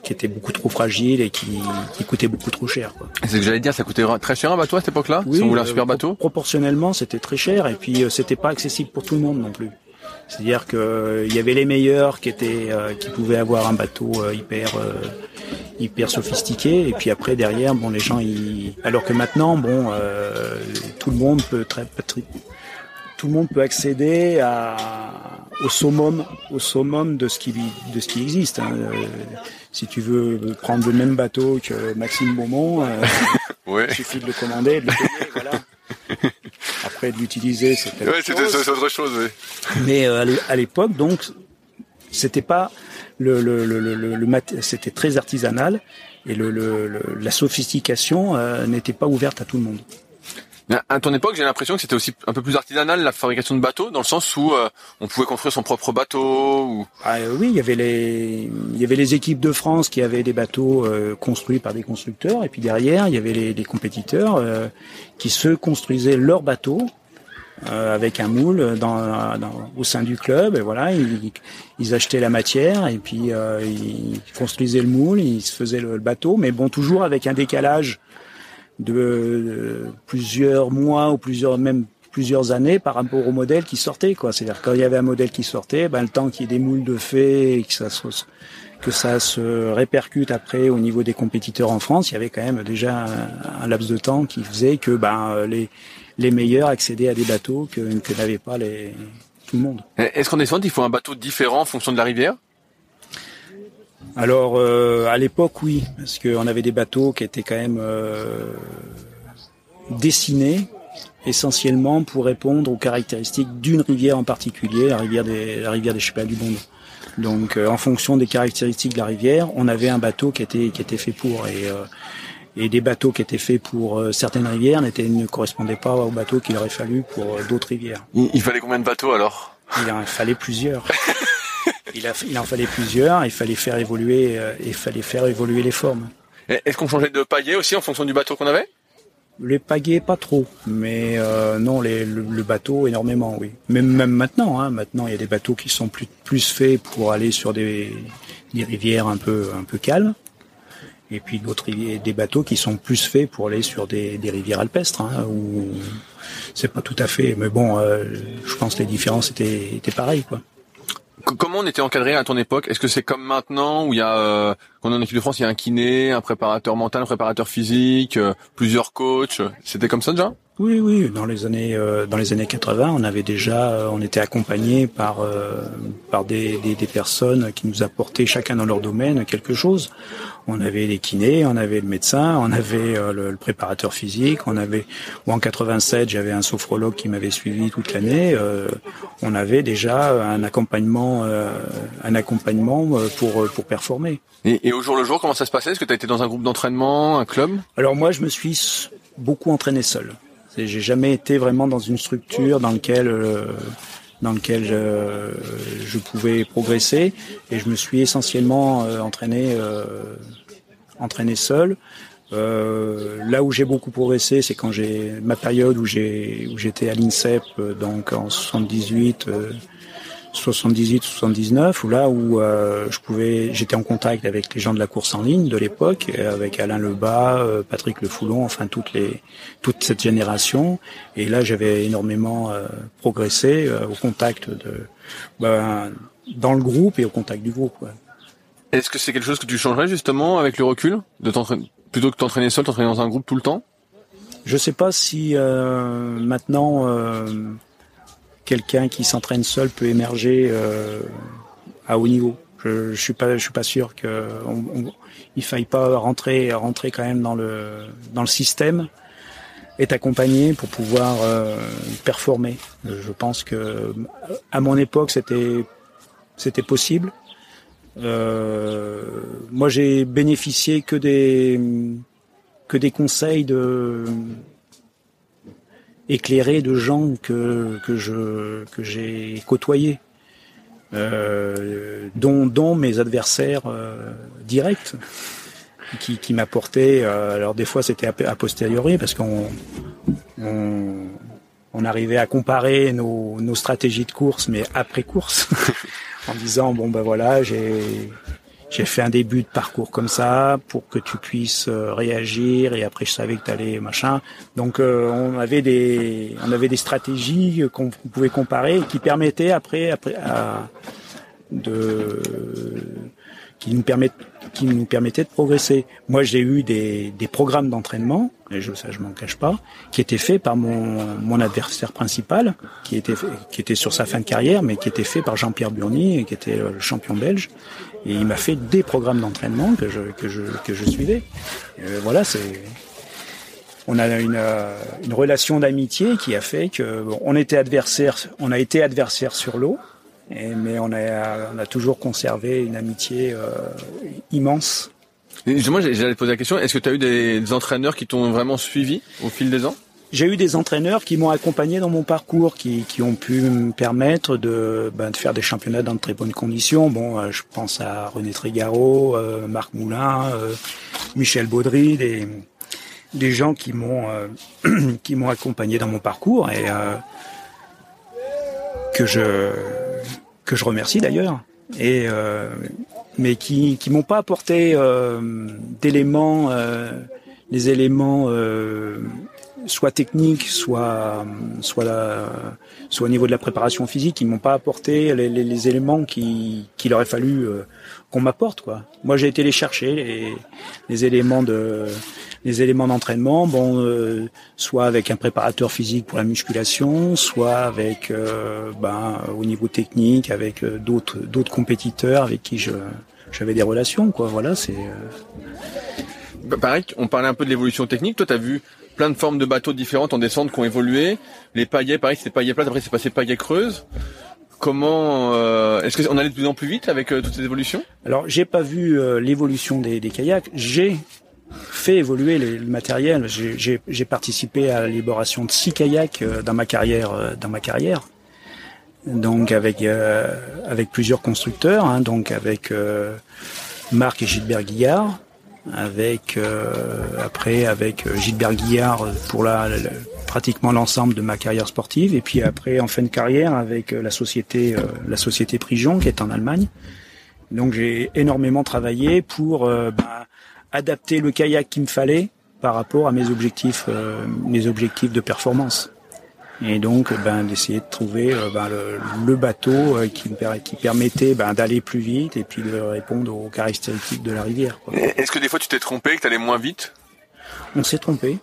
qui étaient beaucoup trop fragiles et qui, qui coûtaient beaucoup trop cher. C'est ce que j'allais dire, ça coûtait très cher un bateau à cette époque-là Oui, si on voulait un super bateau. Proportionnellement, c'était très cher et puis euh, c'était pas accessible pour tout le monde non plus. C'est-à-dire que il y avait les meilleurs qui étaient, qui pouvaient avoir un bateau hyper hyper sophistiqué et puis après derrière bon les gens ils alors que maintenant bon tout le monde peut très tout le monde peut accéder à, au summum, au summum de ce qui, de ce qui existe. Hein. Euh, si tu veux prendre le même bateau que Maxime Beaumont, euh, il suffit de le commander, de le payer, voilà. Après de l'utiliser, c'est ouais, autre chose. Oui. Mais euh, à l'époque, donc, c'était pas le, le, le, le, c'était très artisanal et le, la sophistication n'était pas ouverte à tout le monde. À ton époque, j'ai l'impression que c'était aussi un peu plus artisanal la fabrication de bateaux, dans le sens où euh, on pouvait construire son propre bateau. Ou... Ah, oui, il y avait les, il y avait les équipes de France qui avaient des bateaux euh, construits par des constructeurs, et puis derrière, il y avait les, les compétiteurs euh, qui se construisaient leurs bateaux avec un moule dans, dans, au sein du club. Et voilà, ils, ils achetaient la matière et puis ils construisaient le moule, ils se faisaient le, le bateau, mais bon, toujours avec un décalage de, plusieurs mois ou plusieurs même plusieurs années par rapport au modèle qui sortait quoi. C'est-à-dire quand il y avait un modèle qui sortait ben le temps qu'il y ait des moules de fait et que ça se, que ça se répercute après au niveau des compétiteurs en France il y avait quand même déjà un, laps de temps qui faisait que ben les les meilleurs accédaient à des bateaux que, que n'avait pas les tout le monde. Est-ce est sûr qu'il faut un bateau différent en fonction de la rivière? Alors euh, à l'époque oui, parce qu'on avait des bateaux qui étaient quand même euh, dessinés essentiellement pour répondre aux caractéristiques d'une rivière en particulier, la rivière des la rivière des Chapelles du Bond. Donc euh, en fonction des caractéristiques de la rivière, on avait un bateau qui était qui était fait pour et et des bateaux qui étaient faits pour certaines rivières n'étaient ne correspondaient pas aux bateaux qu'il aurait fallu pour d'autres rivières. Il, fallait combien de bateaux alors? Il en fallait plusieurs. il, a, il en fallait plusieurs. Il fallait faire évoluer, euh, il fallait faire évoluer les formes. Est-ce qu'on changeait de pagaie aussi en fonction du bateau qu'on avait? Les pagaies, pas trop, mais euh, non, les, le, bateau énormément, oui. Même même maintenant, hein, maintenant il y a des bateaux qui sont plus plus faits pour aller sur des, des rivières un peu un peu calmes, et puis d'autres des bateaux qui sont plus faits pour aller sur des, des rivières alpestres, hein, où c'est pas tout à fait. Mais bon, euh, je pense que les différences étaient étaient pareilles, quoi. Comment on était encadré à ton époque? Est-ce que c'est comme maintenant où il y a, euh, quand on est en équipe de France, il y a un kiné, un préparateur mental, un préparateur physique, euh, plusieurs coachs? C'était comme ça déjà? Oui, oui, dans les années euh, dans les années 80, on avait déjà, euh, on était accompagné par euh, par des, des, des, personnes qui nous apportaient chacun dans leur domaine quelque chose. On avait les kinés, on avait le médecin, on avait le, le, préparateur physique, on avait ou en 87, j'avais un sophrologue qui m'avait suivi toute l'année. on avait déjà un accompagnement un accompagnement pour pour performer. Et, et, au jour le jour, comment ça se passait? Est-ce que tu as été dans un groupe d'entraînement, un club? Alors moi, je me suis beaucoup entraîné seul. J'ai jamais été vraiment dans une structure dans laquelle euh, dans lequel je, je, pouvais progresser et je me suis essentiellement euh, entraîné euh, entraîné seul. là où j'ai beaucoup progressé, c'est quand j'ai ma période où j'ai où j'étais à l'INSEP, donc en 78, 78-79, où là où euh, je pouvais, j'étais en contact avec les gens de la course en ligne de l'époque, avec Alain Lebas, euh, Patrick Le Foulon, enfin toutes les, toute cette génération. Et là, j'avais énormément euh, progressé au contact de, ben, dans le groupe et au contact du groupe. Ouais. Est-ce que c'est quelque chose que tu changerais justement avec le recul, de plutôt que t'entraîner seul, t'entraîner dans un groupe tout le temps? Je sais pas si maintenant quelqu'un qui s'entraîne seul peut émerger euh, à haut niveau. Je, je suis pas, je suis pas sûr que il faille pas rentrer, rentrer quand même dans le dans le système, être accompagné pour pouvoir euh, performer. Je pense que à mon époque c'était c'était possible. Euh, moi j'ai bénéficié que des que des conseils de éclairé de gens que, que je que j'ai côtoyés, euh, dont, dont mes adversaires euh, directs, qui, qui m'apportaient. Euh, alors des fois c'était a, posteriori parce qu'on on, arrivait à comparer nos, nos stratégies de course, mais après course, en disant bon ben voilà j'ai j'ai fait un début de parcours comme ça pour que tu puisses euh, réagir et après je savais que tu allais machin. Donc euh, on avait des on avait des stratégies qu'on pouvait comparer et qui permettaient après après de qui nous permettent qui nous permettaient de progresser. Moi, j'ai eu des, des programmes d'entraînement, et je ça je m'en cache pas, qui étaient faits par mon, mon adversaire principal, qui était qui était sur sa fin de carrière, mais qui était fait par Jean-Pierre Burny, qui était le champion belge, et il m'a fait des programmes d'entraînement que je que je que je suivais. Euh, voilà, c'est on a une, euh, une relation d'amitié qui a fait que on était adversaire, on a été adversaire sur l'eau, mais on a, on a toujours conservé une amitié euh, immense. Moi, j'allais poser la question, est-ce que tu as eu des entraîneurs qui t'ont vraiment suivi au fil des ans? J'ai eu des entraîneurs qui m'ont accompagné dans mon parcours, qui, qui ont pu me permettre de, ben, de faire des championnats dans de très bonnes conditions. Bon, euh, je pense à René Trigaro, euh, Marc Moulin, euh, Michel Baudry, des, des gens qui m'ont qui m'ont accompagné dans mon parcours et que je que je remercie d'ailleurs. Et mais qui qui m'ont pas apporté d'éléments les éléments soit technique, soit soit la, soit au niveau de la préparation physique, ils m'ont pas apporté les, les, les éléments qui qu'il aurait fallu euh, qu'on m'apporte quoi. Moi j'ai été les chercher les, les éléments de les éléments d'entraînement, bon euh, soit avec un préparateur physique pour la musculation, soit avec euh, ben au niveau technique avec d'autres d'autres compétiteurs avec qui je j'avais des relations quoi. Voilà, c'est bah, pareil, on parlait un peu de l'évolution technique. Toi, tu as vu plein de formes de bateaux différentes en descente qui ont évolué. Les paillets, pareil, c'était paillets plates, après c'est passé paillets creuses. Comment euh, est-ce qu'on allait de plus en plus vite avec euh, toutes ces évolutions? Alors, j'ai pas vu euh, l'évolution des, des, kayaks. J'ai fait évoluer le, matériel. J'ai participé à l'élaboration de six kayaks dans ma carrière. dans ma carrière. Donc avec avec plusieurs constructeurs, hein, donc avec Marc et Gilbert Guillard, avec euh, après avec euh, Gilbert Guillard pour la, pratiquement l'ensemble de ma carrière sportive et puis après en fin de carrière avec euh, la société la société Prijon qui est en Allemagne. Donc j'ai énormément travaillé pour bah, adapter le kayak qu'il me fallait par rapport à mes objectifs mes objectifs de performance et donc ben, d'essayer de trouver euh, ben, le, bateau euh, qui, qui permettait ben, d'aller plus vite et puis de répondre aux caractéristiques de la rivière. Est-ce que des fois tu t'es trompé, que tu allais moins vite? On s'est trompé.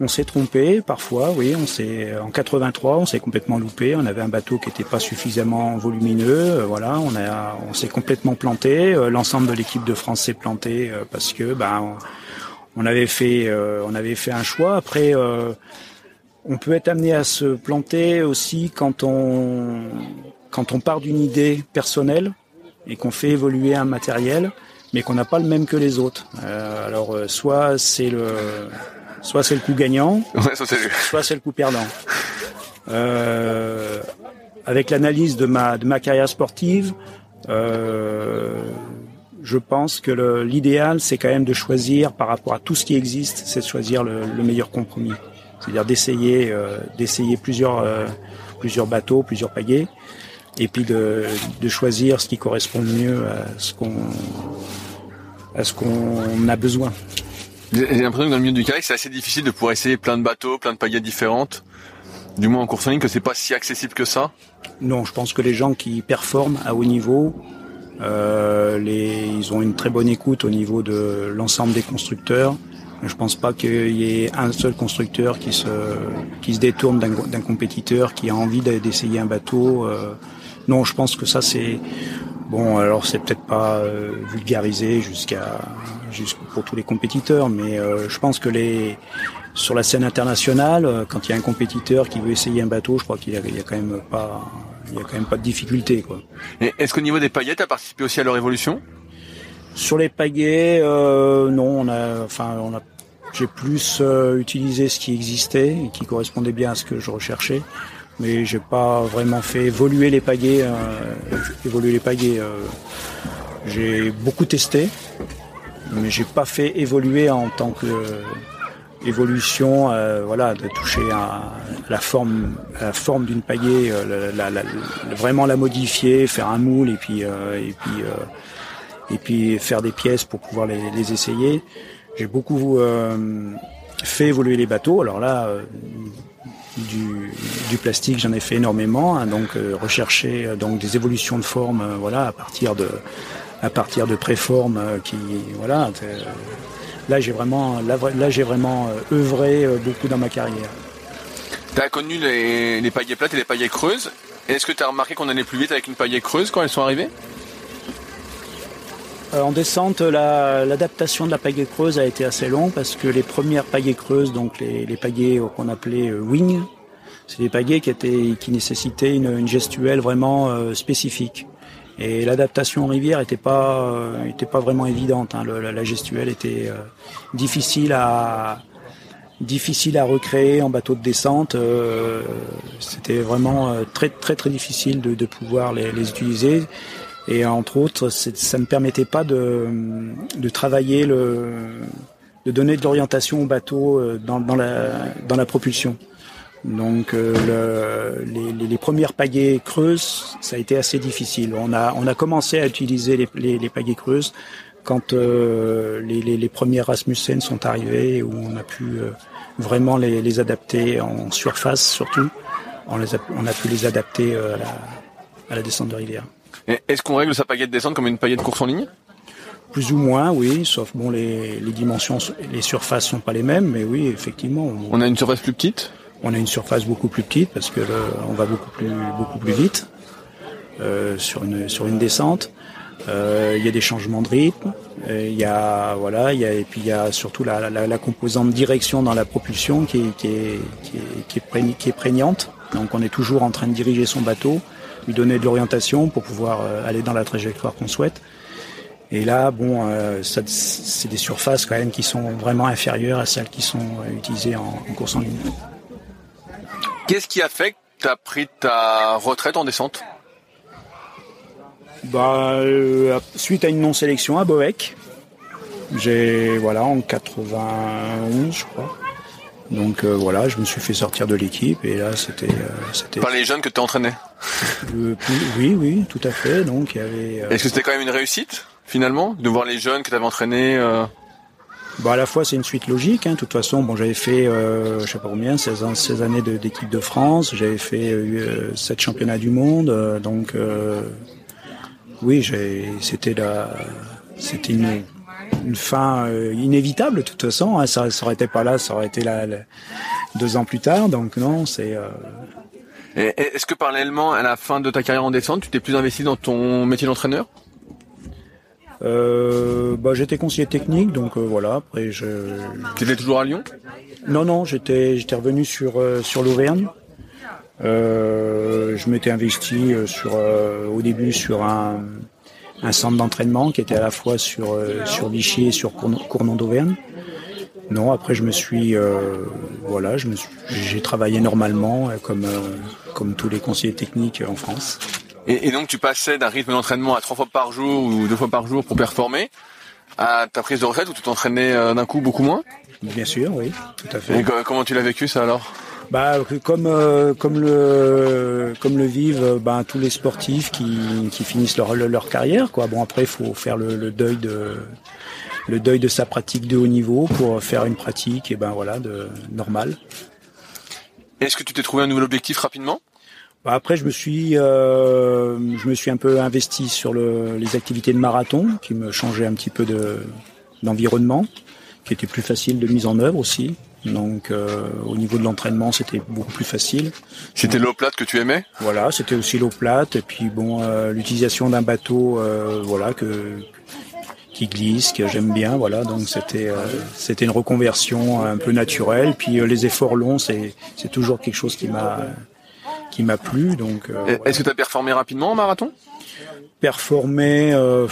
On s'est trompé parfois, oui. On s'est en 83, on s'est complètement loupé. On avait un bateau qui n'était pas suffisamment volumineux. Euh, voilà, on a, on s'est complètement planté. L'ensemble de l'équipe de France s'est planté parce que ben on, avait fait, on avait fait un choix. Après, on peut être amené à se planter aussi quand on, quand on part d'une idée personnelle et qu'on fait évoluer un matériel, mais qu'on n'a pas le même que les autres. Euh, alors, euh, soit c'est le, soit c'est le coup gagnant, soit c'est le coup perdant. Euh, avec l'analyse de ma, de ma carrière sportive, je pense que l'idéal, c'est quand même de choisir par rapport à tout ce qui existe, c'est de choisir le meilleur compromis c'est-à-dire d'essayer euh, d'essayer plusieurs euh, plusieurs bateaux, plusieurs pagaies, et puis de, de choisir ce qui correspond le mieux à ce qu'on à ce qu'on a besoin. J'ai l'impression que dans le milieu du kayak, c'est assez difficile de pouvoir essayer plein de bateaux, plein de pagaies différentes. Du moins en course en ligne, que c'est pas si accessible que ça. Non, je pense que les gens qui performent à haut niveau, euh, les, ils ont une très bonne écoute au niveau de l'ensemble des constructeurs. Je pense pas qu'il y ait un seul constructeur qui se, qui se détourne d'un compétiteur, qui a envie d'essayer un bateau. Euh. non, je pense que ça c'est bon. Alors c'est peut-être pas euh, vulgarisé jusqu'à pour tous les compétiteurs, mais euh, je pense que les sur la scène internationale, quand il y a un compétiteur qui veut essayer un bateau, je crois qu'il y, a quand même pas il y a quand même pas de difficulté quoi. Est-ce qu'au niveau des paillettes, as participé aussi à leur évolution? Sur les pagaies, euh, non, on a, enfin, on a, j'ai plus euh, utilisé ce qui existait et qui correspondait bien à ce que je recherchais, mais j'ai pas vraiment fait évoluer les pagaies, euh, évoluer les pagaies. j'ai beaucoup testé, mais j'ai pas fait évoluer en tant que évolution, voilà, de toucher à la forme, la forme d'une pagaie, vraiment la modifier, faire un moule et puis et puis et puis faire des pièces pour pouvoir les, essayer. J'ai beaucoup euh, fait évoluer les bateaux. Alors là, euh, du, plastique, j'en ai fait énormément. Hein, donc euh, rechercher donc des évolutions de forme, voilà, à partir de à partir de préformes qui, voilà. Là, j'ai vraiment là, j'ai vraiment œuvré beaucoup dans ma carrière. Tu as connu les, paillets plates et les paillets creuses. Est-ce que tu as remarqué qu'on allait plus vite avec une paillette creuse quand elles sont arrivées? En descente, l'adaptation de la pagaie creuse a été assez longue parce que les premières pagaies creuses, donc les, les pagaies qu'on appelait euh, wing, c'est des pagaies qui, étaient, qui nécessitaient une, gestuelle vraiment euh, spécifique. Et l'adaptation en rivière n'était pas, pas vraiment évidente. Hein. la, gestuelle était difficile à, difficile à recréer en bateau de descente. C'était vraiment très très très difficile de, pouvoir les, utiliser. Et entre autres, ça ne permettait pas de, travailler le, de donner de l'orientation au bateau dans, dans, la, propulsion. Donc euh, le, les, premières pagaies creuses, ça a été assez difficile. On a, commencé à utiliser les, les, pagaies creuses quand euh, les, premiers Rasmussen sont arrivés, où on a pu euh, vraiment les, adapter en surface surtout. On, a, pu les adapter à la descente de rivière. Est-ce qu'on règle sa de descente comme une de course en ligne? Plus ou moins, oui, sauf bon les, les dimensions, les surfaces sont pas les mêmes, mais oui, effectivement. On, on a une surface plus petite? On a une surface beaucoup plus petite parce que on va beaucoup plus beaucoup plus vite euh, sur une sur une descente. Euh, il y a des changements de rythme. Il y a voilà, il y a et puis il y a surtout la, la, la composante direction dans la propulsion qui est qui est qui est, qui est, qui est prégnante. Donc on est toujours en train de diriger son bateau, lui donner de l'orientation pour pouvoir euh, aller dans la trajectoire qu'on souhaite. Et là, bon, euh, c'est des surfaces quand même qui sont vraiment inférieures à celles qui sont euh, utilisées en, en course en ligne. Qu'est-ce qui a fait que tu as pris ta retraite en descente? Bah, euh, Suite à une non-sélection à Boeck, j'ai, voilà, en 91, je crois. Donc euh, voilà, je me suis fait sortir de l'équipe et là c'était euh, c'était. Par les jeunes que tu entraînais. oui, oui, tout à fait. Donc il y avait. Est-ce que c'était quand même une réussite finalement de voir les jeunes que tu avais entraînés Bon, à la fois, c'est une suite logique. Hein. De toute façon, bon, j'avais fait, euh, je sais pas combien, 16, ans, 16 années d'équipe de, France. J'avais fait euh, 7 championnats du monde. Euh, donc, euh, oui, c'était la, c'était une, une fin euh, inévitable. De toute façon, hein. ça, ça aurait été pas là, ça aurait été là, deux ans plus tard. Donc non, c'est. Est-ce que parallèlement à la fin de ta carrière en descente, tu t'es plus investi dans ton métier d'entraîneur? Euh, bah, j'étais conseiller technique, donc euh, voilà. Après, je. Tu étais toujours à Lyon? Non, non, j'étais, j'étais revenu sur euh, sur l'Auvergne. Euh, je m'étais investi sur au début sur un, un centre d'entraînement qui était à la fois sur sur Vichy et sur Cournon d'Auvergne. Non, après je me suis voilà, je me j'ai travaillé normalement comme comme tous les conseillers techniques en France. Et, et donc tu passais d'un rythme d'entraînement à trois fois par jour ou deux fois par jour pour performer à ta prise de retraite où tu t'entraînais euh, d'un coup beaucoup moins? Bien sûr, oui, tout à fait. Et comment tu l'as vécu ça alors? Bah, comme euh, comme le comme le vivent bah, tous les sportifs qui, qui finissent leur, leur carrière quoi. Bon après il faut faire le, le, deuil de le deuil de sa pratique de haut niveau pour faire une pratique et ben voilà de normale. Est-ce que tu t'es trouvé un nouvel objectif rapidement? Bah, après, je me suis, euh, je me suis un peu investi sur le, les activités de marathon, qui me changeaient un petit peu de d'environnement, qui était plus facile de mise en œuvre aussi. Donc, euh, au niveau de l'entraînement, c'était beaucoup plus facile. C'était l'eau plate que tu aimais? Voilà, c'était aussi l'eau plate, et puis bon, euh, l'utilisation d'un bateau, euh, voilà, que qui glisse, que j'aime bien, voilà. Donc c'était euh, c'était une reconversion un peu naturelle. Puis les efforts longs, c'est c'est toujours quelque chose qui m'a qui m'a plu. Donc, euh, est-ce que tu as performé rapidement en marathon? Performé, euh,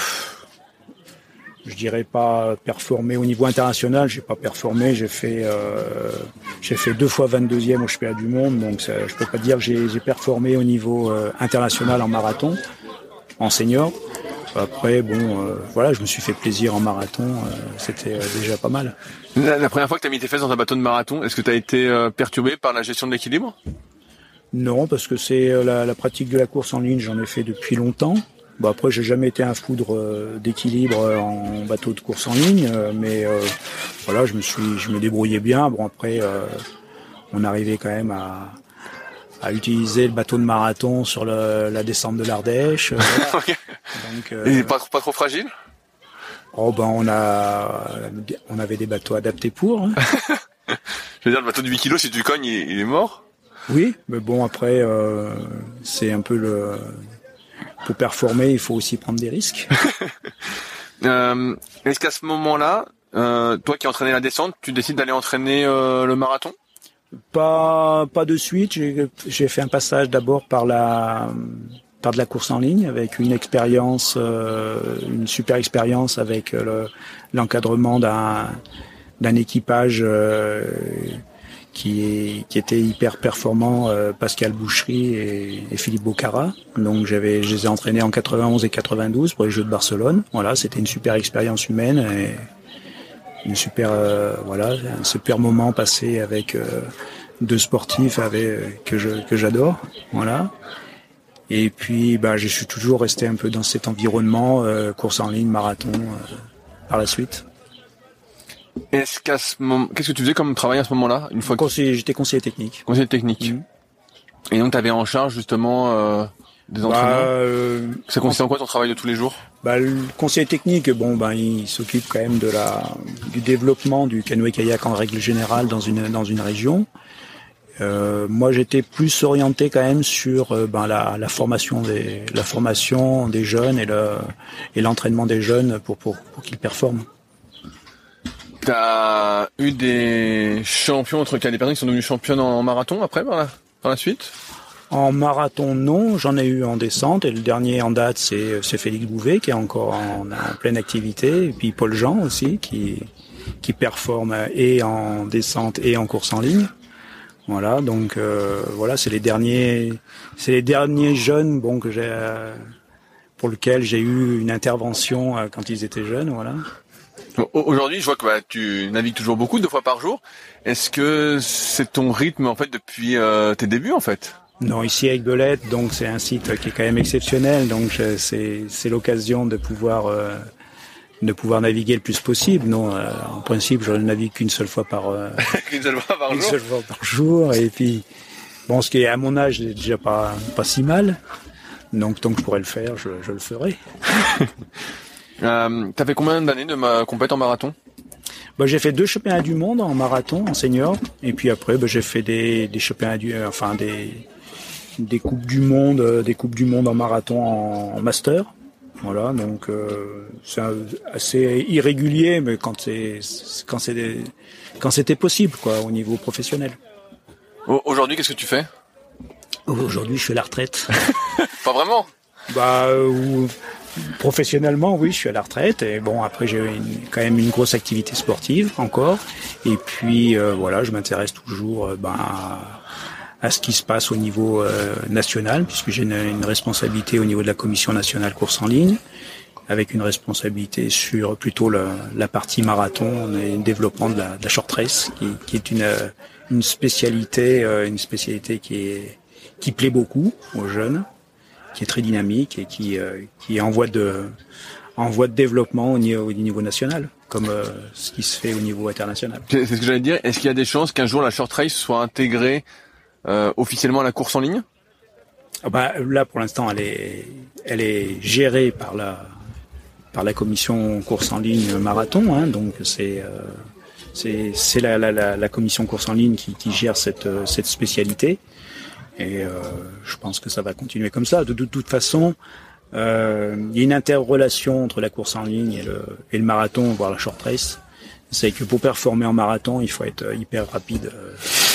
je dirais pas performé au niveau international. J'ai pas performé. J'ai fait, euh, j'ai fait deux fois 22e au championnat du monde. Donc, ça, je peux pas dire que j'ai performé au niveau euh, international en marathon, en senior. Après, bon, euh, voilà, je me suis fait plaisir en marathon. Euh, C'était déjà pas mal. La, la, première fois que tu as mis tes fesses dans un bateau de marathon, est-ce que tu as été perturbé par la gestion de l'équilibre? Non, parce que c'est euh, la, la, pratique de la course en ligne, j'en ai fait depuis longtemps. Bon après, j'ai jamais été un foudre euh, d'équilibre euh, en bateau de course en ligne, mais euh, voilà, je me suis, je me débrouillais bien. Bon après, euh, on arrivait quand même à, à utiliser le bateau de marathon sur le, la descente de l'Ardèche. Voilà. Donc, Et pas, pas trop fragile? Oh ben on a, on avait des bateaux adaptés pour. Hein. je veux dire, le bateau de 8 kilos, si tu cognes, il, il est mort? Oui, mais bon après euh, c'est un peu le pour performer, il faut aussi prendre des risques. euh, Est-ce qu'à ce moment-là, euh, toi qui entraînais la descente, tu décides d'aller entraîner euh, le marathon? Pas pas de suite. J'ai fait un passage d'abord par la par de la course en ligne avec une expérience, euh, une super expérience avec l'encadrement d'un d'un équipage qui, qui était hyper performant, Pascal Boucherie et, et Philippe Bocara. Donc j'avais, je les ai entraînés en 91 et 92 pour les Jeux de Barcelone. Voilà, c'était une super expérience humaine et une super, voilà, un super moment passé avec deux sportifs avec que je que j'adore. Voilà. Et puis, bah, je suis toujours resté un peu dans cet environnement, euh, course en ligne, marathon, euh, par la suite. Est-ce qu'à ce moment, qu'est-ce que tu faisais comme travail à ce moment-là, une fois conseiller, j'étais conseiller technique. Conseiller technique. Mhm. Et donc, tu avais en charge justement euh, des bah, entraînements. Euh, ça consistait en quoi ton travail de tous les jours? Bah, le conseiller technique, bon, ben, il s'occupe quand même de la du développement du canoë-kayak en règle générale dans une dans une région. Euh, moi, j'étais plus orienté quand même sur ben, la, la, formation des la formation des jeunes et le et l'entraînement des jeunes pour pour, pour qu'ils performent. T'as eu des champions entre cas des personnes qui sont devenues championnes en marathon après par la, par la suite? En marathon, non. J'en ai eu en descente et le dernier en date, c'est c'est Félix Bouvet qui est encore en, pleine activité et puis Paul Jean aussi qui qui performe et en descente et en course en ligne. Voilà, donc euh, voilà, c'est les derniers, c'est les derniers jeunes, bon que j'ai, pour lesquels j'ai eu une intervention euh, quand ils étaient jeunes, voilà. Aujourd'hui, je vois que bah, tu navigues toujours beaucoup, deux fois par jour. Est-ce que c'est ton rythme en fait depuis tes débuts en fait? Non, ici avec Belette, donc c'est un site qui est quand même exceptionnel, donc c'est c'est l'occasion de pouvoir de pouvoir naviguer le plus possible. Non, euh, en principe, je ne navigue qu'une seule fois par euh, qu'une seule fois par une jour. Seule fois par jour. Et puis, bon, ce qui est à mon âge, déjà pas pas si mal. Donc, tant que je pourrais le faire, je, je le ferai. euh, T'as fait combien d'années de ma compète en marathon bah, j'ai fait deux championnats du monde en marathon, en senior, et puis après, bah, j'ai fait des, des championnats du, euh, enfin des, des coupes du monde, des coupes du monde en marathon en master. Voilà, donc euh, c'est assez irrégulier, mais quand c'est quand c'est quand c'était possible, quoi, au niveau professionnel. Aujourd'hui, qu'est-ce que tu fais Aujourd'hui, je suis à la retraite. Pas vraiment. Bah, ou, professionnellement, oui, je suis à la retraite. Et bon, après, j'ai quand même une grosse activité sportive encore. Et puis, euh, voilà, je m'intéresse toujours, euh, ben, à ce qui se passe au niveau euh, national, puisque j'ai une, responsabilité au niveau de la commission nationale course en ligne, avec une responsabilité sur plutôt la, partie marathon et développement de la, de la short race, qui, est une, spécialité, une spécialité qui plaît beaucoup aux jeunes, qui est très dynamique et qui euh, qui est en voie de en voie de développement au niveau, au niveau national, comme ce qui se fait au niveau international. C'est ce que j'allais dire. Est-ce qu'il y a des chances qu'un jour la short race soit intégrée euh, officiellement la course en ligne? Ah bah, Là, pour l'instant, elle est, elle est gérée par la, par la commission course en ligne marathon. Hein, donc c'est euh, c'est la, la, la, la, commission course en ligne qui, qui gère cette, cette spécialité. Et euh, je pense que ça va continuer comme ça. De, toute façon, euh, il y a une interrelation entre la course en ligne et le, et le marathon, voire la short race. C'est que pour performer en marathon, il faut être hyper rapide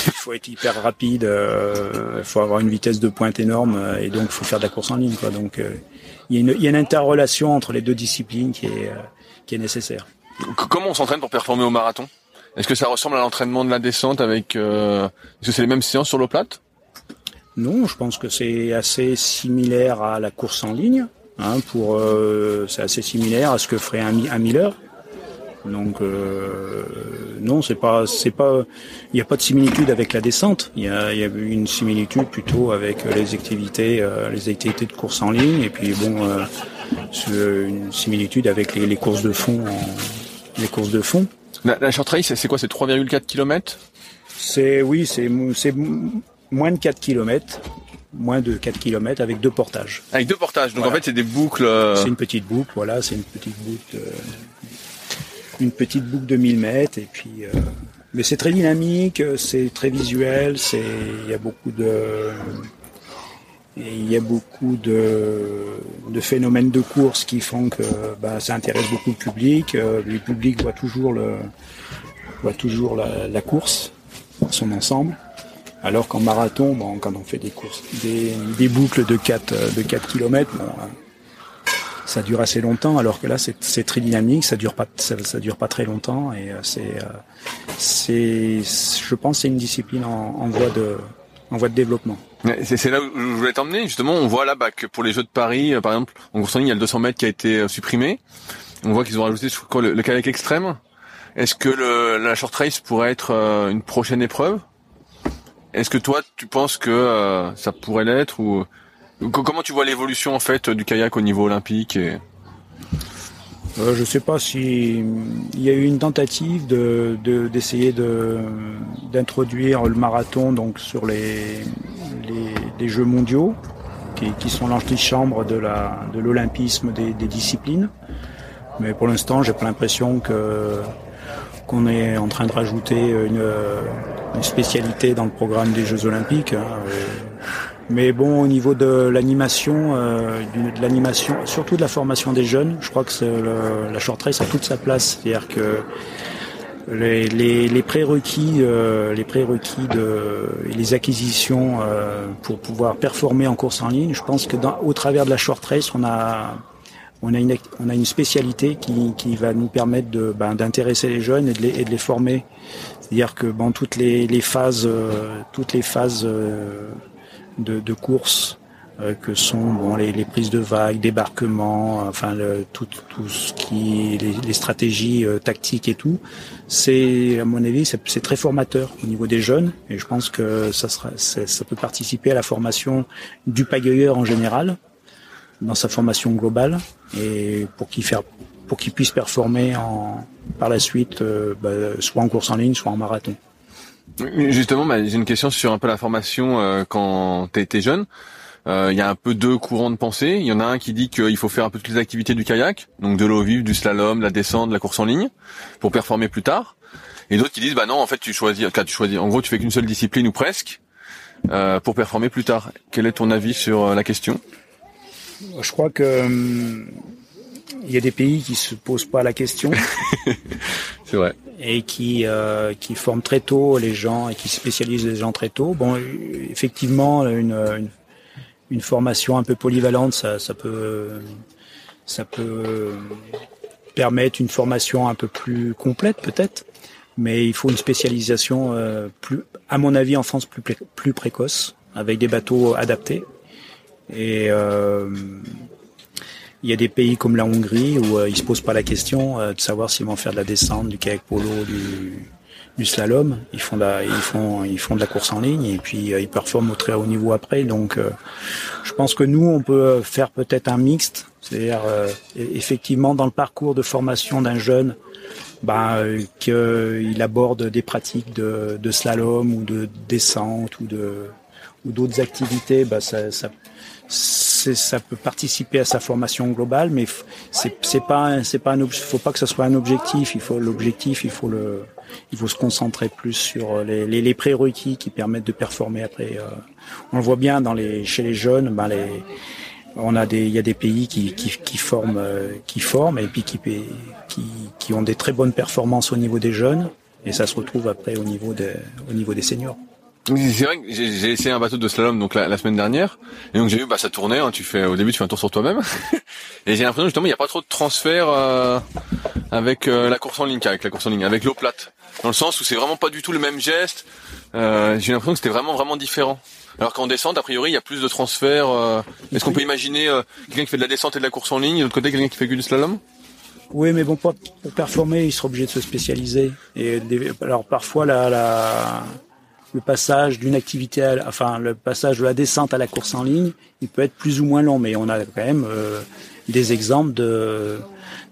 il faut être hyper rapide, euh, il faut avoir une vitesse de pointe énorme euh, et donc il faut faire de la course en ligne. Quoi. Donc euh, il y, a une, y a une interrelation entre les deux disciplines qui est, qui est nécessaire. Comment on s'entraîne pour performer au marathon? Est-ce que ça ressemble à l'entraînement de la descente avec Est-ce que c'est les mêmes séances sur l'eau plate? Non, je pense que c'est assez similaire à la course en ligne. Hein, pour c'est assez similaire à ce que ferait un, un Miller. Donc euh, non, c'est pas, c'est pas, il n'y a pas de similitude avec la descente. Il y a, y a une similitude plutôt avec les activités, euh, les activités de course en ligne, et puis bon, euh, une similitude avec les, les, courses de fond, les courses de fond. La, la short race, c'est quoi? C'est 3,4 km C'est oui, c'est c'est moins de 4 km moins de 4 km avec deux portages. Avec deux portages, donc en fait c'est des boucles... C'est une petite boucle, voilà, c'est une petite boucle une petite boucle de 1000 mètres et puis euh, mais c'est très dynamique, c'est très visuel, c'est il y a beaucoup de il y a beaucoup de, de phénomènes de course qui font que bah, ça intéresse beaucoup le public. Euh, le public voit toujours le voit toujours la, la course dans son ensemble. Alors qu'en marathon, bon, quand on fait des courses, des, boucles de 4 de 4 km, bon, ça dure assez longtemps, alors que là c'est très dynamique, ça dure pas ça, dure pas très longtemps et c'est c'est je pense c'est une discipline en, voie de en voie de développement. C'est là où je voulais t'emmener. Justement, on voit là bah, que pour les Jeux de Paris, par exemple, en course en ligne, il y a le 200 mètres qui a été supprimé. On voit qu'ils ont rajouté le, le kayak extrême. Est-ce que le, la short race pourrait être une prochaine épreuve? Est-ce que toi, tu penses que euh, ça pourrait l'être ou comment tu vois l'évolution en fait du kayak au niveau olympique euh, Je sais pas si il y a eu une tentative de d'essayer de, d'introduire le marathon donc sur les Jeux mondiaux qui, sont l'antichambre de la l'olympisme des, des disciplines. Mais pour l'instant, j'ai pas l'impression que qu'on est en train de rajouter une, une, spécialité dans le programme des Jeux Olympiques. Hein, mais bon, au niveau de l'animation, euh, de l'animation, surtout de la formation des jeunes, je crois que le, la short race a toute sa place. C'est-à-dire que les, les, les prérequis, euh, les prérequis de et les acquisitions euh, pour pouvoir performer en course en ligne, je pense que dans, au travers de la short race, on a on a une, on a une spécialité qui, qui va nous permettre de, ben, d'intéresser les jeunes et de les, et de les former. C'est-à-dire que bon, toutes les, les phases, euh, toutes les phases euh, de, de course euh, que sont bon, les, les, prises de vagues, débarquement, enfin le, tout, tout ce qui, les, les stratégies tactiques et tout, c'est à mon avis c'est, c'est très formateur au niveau des jeunes et je pense que ça sera, ça peut participer à la formation du pagayeur en général dans sa formation globale et pour qu'il faire pour qu'il puisse performer en, par la suite, euh, bah, soit en course en ligne, soit en marathon. Justement, bah, j'ai une question sur un peu la formation euh, quand tu étais jeune. Euh, il y a un peu deux courants de pensée. Il y en a un qui dit qu'il faut faire un peu toutes les activités du kayak, donc de l'eau vive, du slalom, la descente, de la course en ligne, pour performer plus tard. Et d'autres qui disent bah non, en fait tu choisis, tu choisis. En gros, tu fais qu'une seule discipline ou presque pour performer plus tard. Quel est ton avis sur la question? Je crois que hum, il y a des pays qui se posent pas la question. C'est vrai. Et qui euh, qui forment très tôt les gens et qui spécialisent les gens très tôt. Bon, effectivement, une, une, une formation un peu polyvalente, ça, ça peut ça peut permettre une formation un peu plus complète peut-être, mais il faut une spécialisation euh, plus, à mon avis, en France plus plus précoce, avec des bateaux adaptés. Et euh, il y a des pays comme la Hongrie où euh, ils se posent pas la question euh, de savoir s'ils vont faire de la descente, du kayak polo, du, du slalom. Ils font la, ils font, ils font de la course en ligne et puis ils performent au très haut niveau après. Donc, je pense que nous, on peut faire peut-être un mixte, c'est-à-dire effectivement dans le parcours de formation d'un jeune, ben, qu'il aborde des pratiques de, de, slalom ou de descente ou de ou d'autres activités, ben ça, ça, ça peut participer à sa formation globale, mais c'est pas c'est pas un faut pas que ce soit un objectif. Il faut l'objectif, il faut le il faut se concentrer plus sur les, les, les prérequis qui permettent de performer après. Euh, on le voit bien dans les chez les jeunes, ben les on a des il y a des pays qui qui, qui forment euh, qui forment et puis qui, qui qui ont des très bonnes performances au niveau des jeunes et ça se retrouve après au niveau des au niveau des seniors. C'est vrai que j'ai essayé un bateau de slalom donc la, semaine dernière et donc j'ai vu bah ça tournait. Hein, tu fais au début tu fais un tour sur toi-même et j'ai l'impression justement il n'y a pas trop de transfert euh, avec euh, la course en ligne avec la course en ligne avec l'eau plate dans le sens où c'est vraiment pas du tout le même geste. Euh, j'ai l'impression que c'était vraiment vraiment différent. Alors qu'en descente a priori il y a plus de transfert. Euh, est-ce qu'on peut imaginer quelqu'un qui fait de la descente et de la course en ligne et de l'autre côté quelqu'un qui fait que du slalom? Oui, mais bon, pour, pour performer, il sera obligé de se spécialiser. Et alors parfois, la, la, le passage d'une activité, à, enfin le passage de la descente à la course en ligne, il peut être plus ou moins long, mais on a quand même euh, des exemples de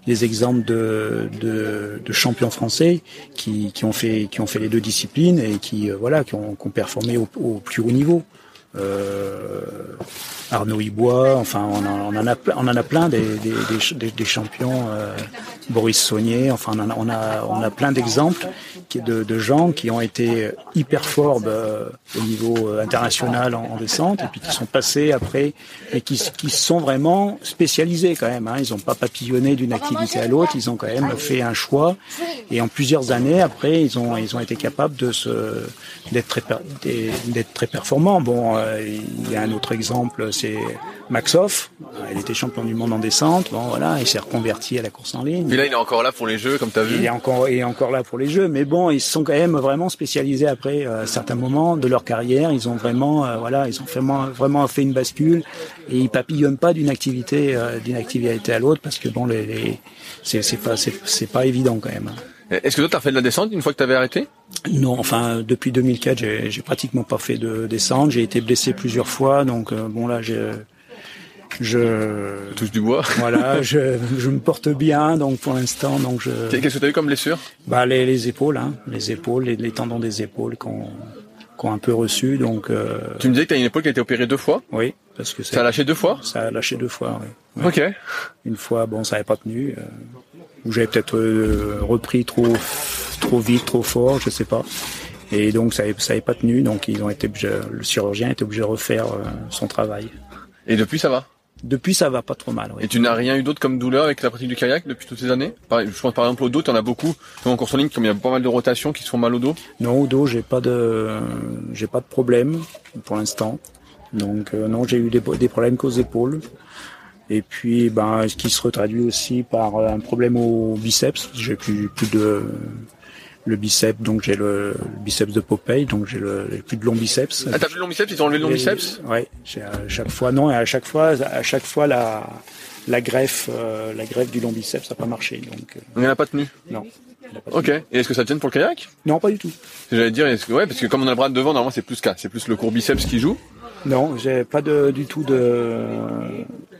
des exemples de, de, de, champions français qui, qui ont fait qui ont fait les deux disciplines et qui euh, voilà qui ont, qui ont performé au, au, plus haut niveau. Euh, Arnaud Ibois, enfin on, en, a plein des, champions, euh, Boris Saunier, enfin on, a, plein d'exemples de, gens qui ont été hyper forts euh, au niveau international en, descente et puis qui sont passés après et qui, sont vraiment spécialisés quand même. Hein. Ils n'ont pas papillonné d'une activité à l'autre, ils ont quand même fait un choix et en plusieurs années après ils ont été capables d'être très très performants. Bon, il y a un autre exemple, c'est Maxoff il était champion du monde en descente. Bon, voilà, il s'est reconverti à la course en ligne. Et là, il est encore là pour les jeux, comme tu as vu. Il est encore, il est encore là pour les jeux, mais bon, ils sont quand même vraiment spécialisés après euh, certains moments de leur carrière. Ils ont vraiment, euh, voilà, ils ont vraiment, vraiment fait une bascule et ils papillonnent pas d'une activité, euh, d'une activité à l'autre parce que bon, les, les c'est, pas, c'est pas évident quand même. Est-ce que toi, tu as fait de la descente une fois que tu avais arrêté? Non, enfin, depuis 2004, j'ai, j'ai pratiquement pas fait de descente. J'ai été blessé plusieurs fois, donc euh, bon là, j'ai je touche du bois? voilà, je, je me porte bien, donc pour l'instant, donc je. Qu'est-ce que tu as eu comme blessure? Bah les, les épaules, hein, les épaules, les, les tendons des épaules qu'on qu'on un peu reçu, donc. Euh... Tu me disais que tu as une épaule qui a été opérée deux fois? Oui, parce que ça a lâché deux fois? Ça a lâché deux fois, oui. Ok. Une fois, bon, ça n'avait pas tenu, euh, ou j'avais peut-être euh, repris trop trop vite, trop fort, je sais pas. Et donc ça n'avait ça avait pas tenu, donc ils ont été obligés, le chirurgien était obligé de refaire euh, son travail. Et depuis ça va? Depuis, ça va pas trop mal. Oui. Et tu n'as rien eu d'autre comme douleur avec la pratique du kayak depuis toutes ces années? Je pense par exemple au dos, tu en as beaucoup. En course en ligne, comme il y a pas mal de rotations qui se font mal au dos. Non, au dos, j'ai pas de, j'ai pas de problème pour l'instant. Donc euh, non, j'ai eu des, des problèmes qu'aux épaules. Et puis, ben, ce qui se retraduit aussi par un problème au biceps. J'ai plus, plus de le biceps, donc j'ai le, biceps de Popeye, donc j'ai le, plus de long biceps. Ah, t'as plus de long biceps Ils t'ont enlevé le long biceps? Ouais, à chaque fois, non, et à chaque fois, à chaque fois, la, la greffe, euh, la greffe du long biceps, ça n'a pas marché. Donc, euh, il n'a pas tenu Non. Ok. Et est-ce que ça tient pour le kayak? Non, pas du tout. J'allais dire, est-ce que, ouais, parce que comme on a le bras de devant, normalement c'est plus cas, c'est plus le court biceps qui joue. Non, j'ai pas de, du tout de,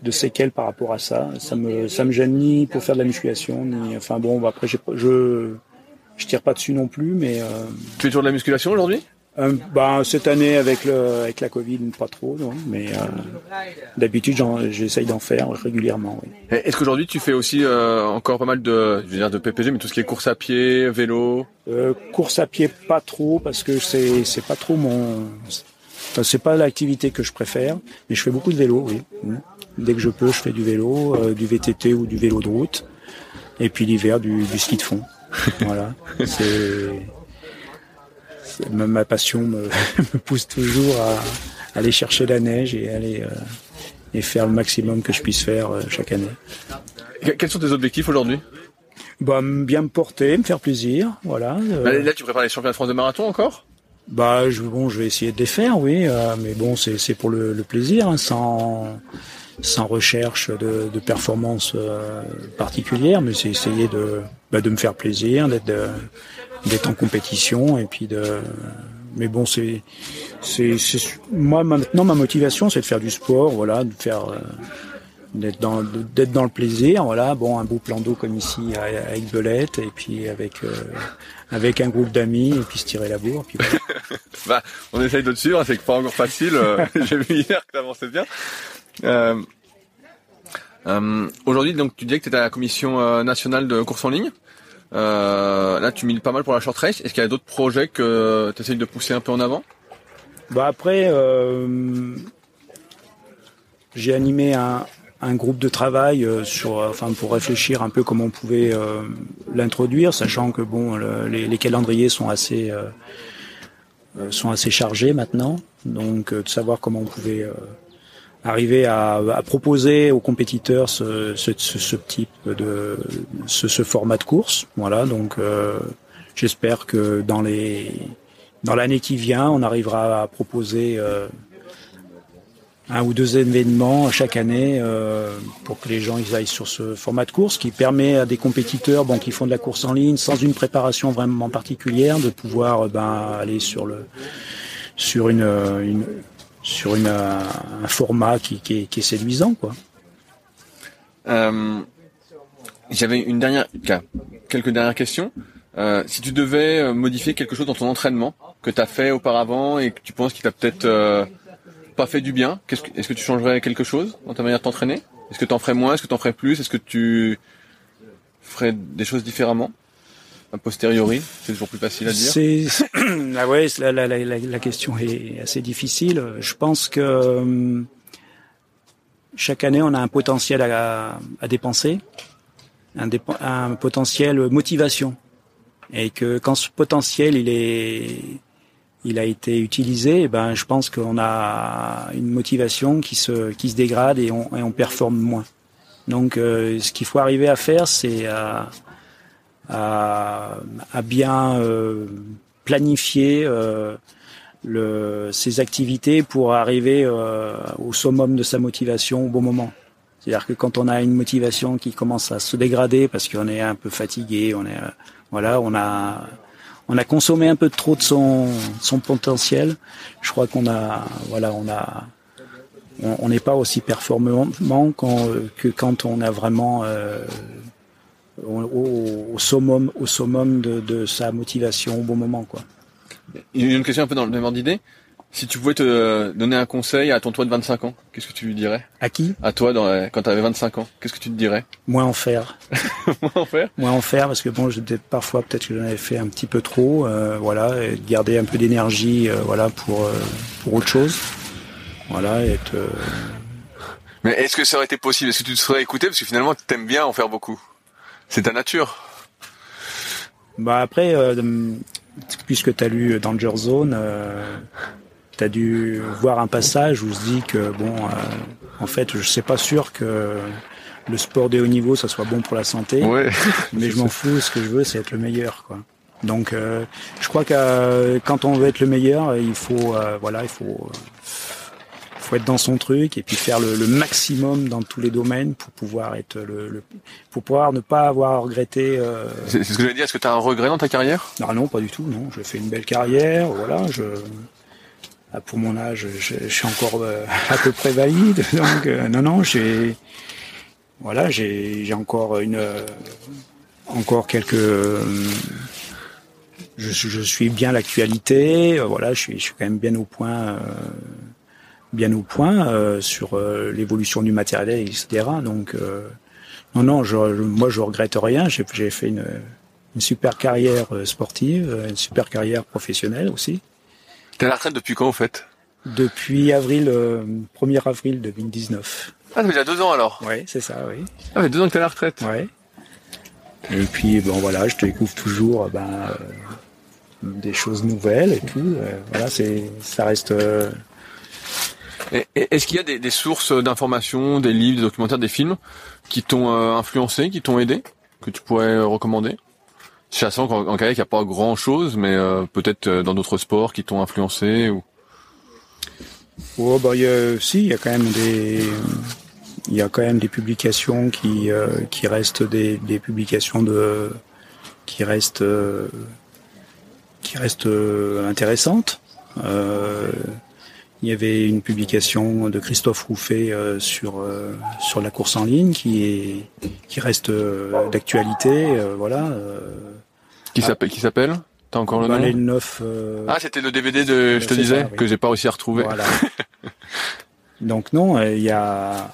de séquelles par rapport à ça. Ça me, ça me gêne ni pour faire de la musculation, ni, enfin bon, après je, je tire pas dessus non plus, mais. Euh, tu fais toujours de la musculation aujourd'hui? Euh, bah, cette année avec le avec la Covid pas trop non, mais euh, d'habitude j'essaye d'en faire régulièrement. Oui. Est-ce qu'aujourd'hui tu fais aussi encore pas mal de je veux dire de PPG mais tout ce qui est course à pied, vélo? Course à pied pas trop parce que c'est c'est pas trop mon enfin, c'est pas l'activité que je préfère mais je fais beaucoup de vélo oui. Dès que je peux je fais du vélo, euh, du VTT ou du vélo de route et puis l'hiver du, du ski de fond. voilà, c'est ma passion me, me, pousse toujours à aller chercher la neige et aller euh, et faire le maximum que je puisse faire euh, chaque année. Quels sont tes objectifs aujourd'hui? Bah, bien me porter, me faire plaisir, voilà. Euh... Là, tu prépares les championnats de France de marathon encore? Bah, je, bon, je vais essayer de les faire, oui, euh, mais bon, c'est pour le, le plaisir, hein, sans sans recherche de, de performance euh, particulière, mais c'est essayer de bah, de me faire plaisir, d'être d'être en compétition et puis de mais bon c'est c'est moi maintenant ma motivation c'est de faire du sport voilà de faire euh, d'être dans d'être dans le plaisir voilà bon un beau plan d'eau comme ici avec Belette et puis avec euh, avec un groupe d'amis et puis se tirer la bourre puis voilà. bah, on essaye de te suivre c'est pas encore facile euh, j'ai vu hier que t'avançais bien euh, aujourd'hui donc tu disais que tu étais à la commission nationale de course en ligne. Euh, là, tu miles pas mal pour la short race. Est-ce qu'il y a d'autres projets que tu essayes de pousser un peu en avant? Bah après, euh, j'ai animé un, groupe de travail euh, sur, enfin, pour réfléchir un peu comment on pouvait euh, l'introduire, sachant que bon, le, les, calendriers sont assez euh, sont assez chargés maintenant, donc de savoir comment on pouvait arriver à, à, proposer aux compétiteurs ce, ce, ce type de ce, format de course. Voilà, donc euh, j'espère que dans les dans l'année qui vient, on arrivera à proposer euh, un ou deux événements chaque année euh, pour que les gens ils aillent sur ce format de course qui permet à des compétiteurs bon qui font de la course en ligne sans une préparation vraiment particulière de pouvoir ben aller sur le sur une, une sur une, un format qui, qui, est, séduisant, quoi. Euh, J'avais une dernière, quelques dernières questions. Euh, si tu devais euh, modifier quelque chose dans ton entraînement que tu as fait auparavant et que tu penses qu'il t'a peut-être pas fait du bien, est-ce que, est que tu changerais quelque chose dans ta manière de t'entraîner? Est-ce que tu en ferais moins? Est-ce que tu en ferais plus? Est-ce que tu ferais des choses différemment? A posteriori C'est toujours plus facile à dire. C'est ah ouais, la, la, la, la, question est assez difficile. Je pense que euh, chaque année, on a un potentiel à, à dépenser, un, un, potentiel motivation, et que quand ce potentiel il est il a été utilisé, eh ben je pense qu'on a une motivation qui se qui se dégrade et on, et on performe moins. Donc euh, ce qu'il faut arriver à faire, c'est à, à, à bien euh, planifier euh, le, ses activités pour arriver euh, au summum de sa motivation au bon moment. C'est-à-dire que quand on a une motivation qui commence à se dégrader parce qu'on est un peu fatigué, on est euh, voilà, on a on a consommé un peu trop de son son potentiel. Je crois qu'on a voilà, on a on n'est pas aussi performant que quand on a vraiment euh, au, au, summum au summum de, de sa motivation au bon moment quoi. Il y a une question un peu dans le même ordre d'idée. Si tu pouvais te donner un conseil à ton toi de 25 ans, qu'est-ce que tu lui dirais? À qui? À toi dans, quand tu avais 25 ans, qu'est-ce que tu te dirais? Moins en faire. Moins en faire? Moins en faire parce que bon, j'étais parfois peut-être que j'en avais fait un petit peu trop, euh, voilà, et garder un peu d'énergie, euh, voilà, pour euh, pour autre chose, voilà, et être. Mais est-ce que ça aurait été possible? Est-ce que tu te serais écouté? Parce que finalement tu aimes bien en faire beaucoup C'est ta nature. Bah après, puisque tu as lu Danger Zone, euh, tu as dû voir un passage où se dit que, bon, euh, en fait, je sais pas sûr que le sport de haut niveau, ça soit bon pour la santé, ouais. mais je m'en fous, ce que je veux, c'est être le meilleur. quoi. Donc, euh, je crois que euh, quand on veut être le meilleur, il faut, euh, voilà, il faut, faut être dans son truc et puis faire le, le, maximum dans tous les domaines pour pouvoir être le, le pour pouvoir ne pas avoir regretté. Euh... C'est ce que je veux dire. Est-ce que tu as un regret dans ta carrière? Non, non, pas du tout. Non, j'ai fait une belle carrière. Voilà, je pour mon âge, je, je suis encore euh, à peu près valide. Donc, euh, non, non, j'ai voilà, j'ai j'ai encore une euh, encore quelques je, je suis bien l'actualité. Voilà, je suis je suis quand même bien au point bien au point euh, sur euh, l'évolution du matériel, etc. Donc euh, non, non, je, moi je regrette rien. J'ai fait une, une, super carrière sportive, une super carrière professionnelle aussi. T'es à la retraite depuis quand en fait? Depuis avril, 1er avril 2019. Ah, ça fait déjà deux ans alors? Oui, c'est ça, oui. Ah, ça fait deux ans que t'es à la retraite? Ouais. Et puis, bon voilà, je découvre toujours ben, des choses nouvelles et tout. voilà, c'est, ça reste est-ce qu'il y a des, sources d'informations, des livres, des documentaires, des films qui t'ont euh, influencé, qui t'ont aidé, que tu pourrais euh, recommander? Sachant qu'en en kayak, il n'y a pas grand-chose, mais euh, peut-être euh, dans d'autres sports qui t'ont influencé ou... Oh, bah, y a, si, il y a quand même des... Il y a quand même des publications qui, qui restent des, des, publications de qui restent qui restent intéressantes. Il y avait une publication de Christophe Rouffet euh, sur euh, sur la course en ligne qui est qui reste euh, d'actualité, voilà. qui s'appelle qui s'appelle? T'as encore le nom? les 9, Ah, c'était le DVD de je te disais ça, oui. que j'ai pas réussi à retrouver. Voilà. Donc non, il y a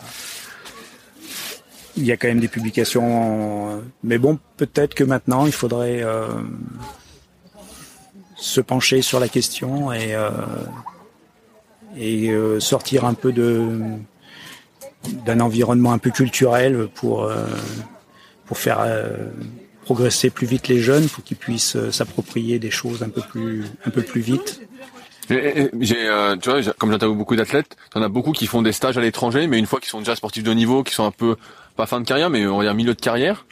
il y a quand même des publications, mais bon, peut-être que maintenant il faudrait euh, se pencher sur la question et euh, et euh, sortir un peu d'un environnement un peu culturel pour euh, pour faire euh, progresser plus vite les jeunes pour qu'ils puissent s'approprier des choses un peu plus un peu plus vite. Tu vois, comme j'interviewe beaucoup d'athlètes, t'en as beaucoup qui font des stages à l'étranger, mais une fois qu'ils sont déjà sportifs de niveau, qui sont un peu pas fin de carrière, mais on va dire milieu de carrière.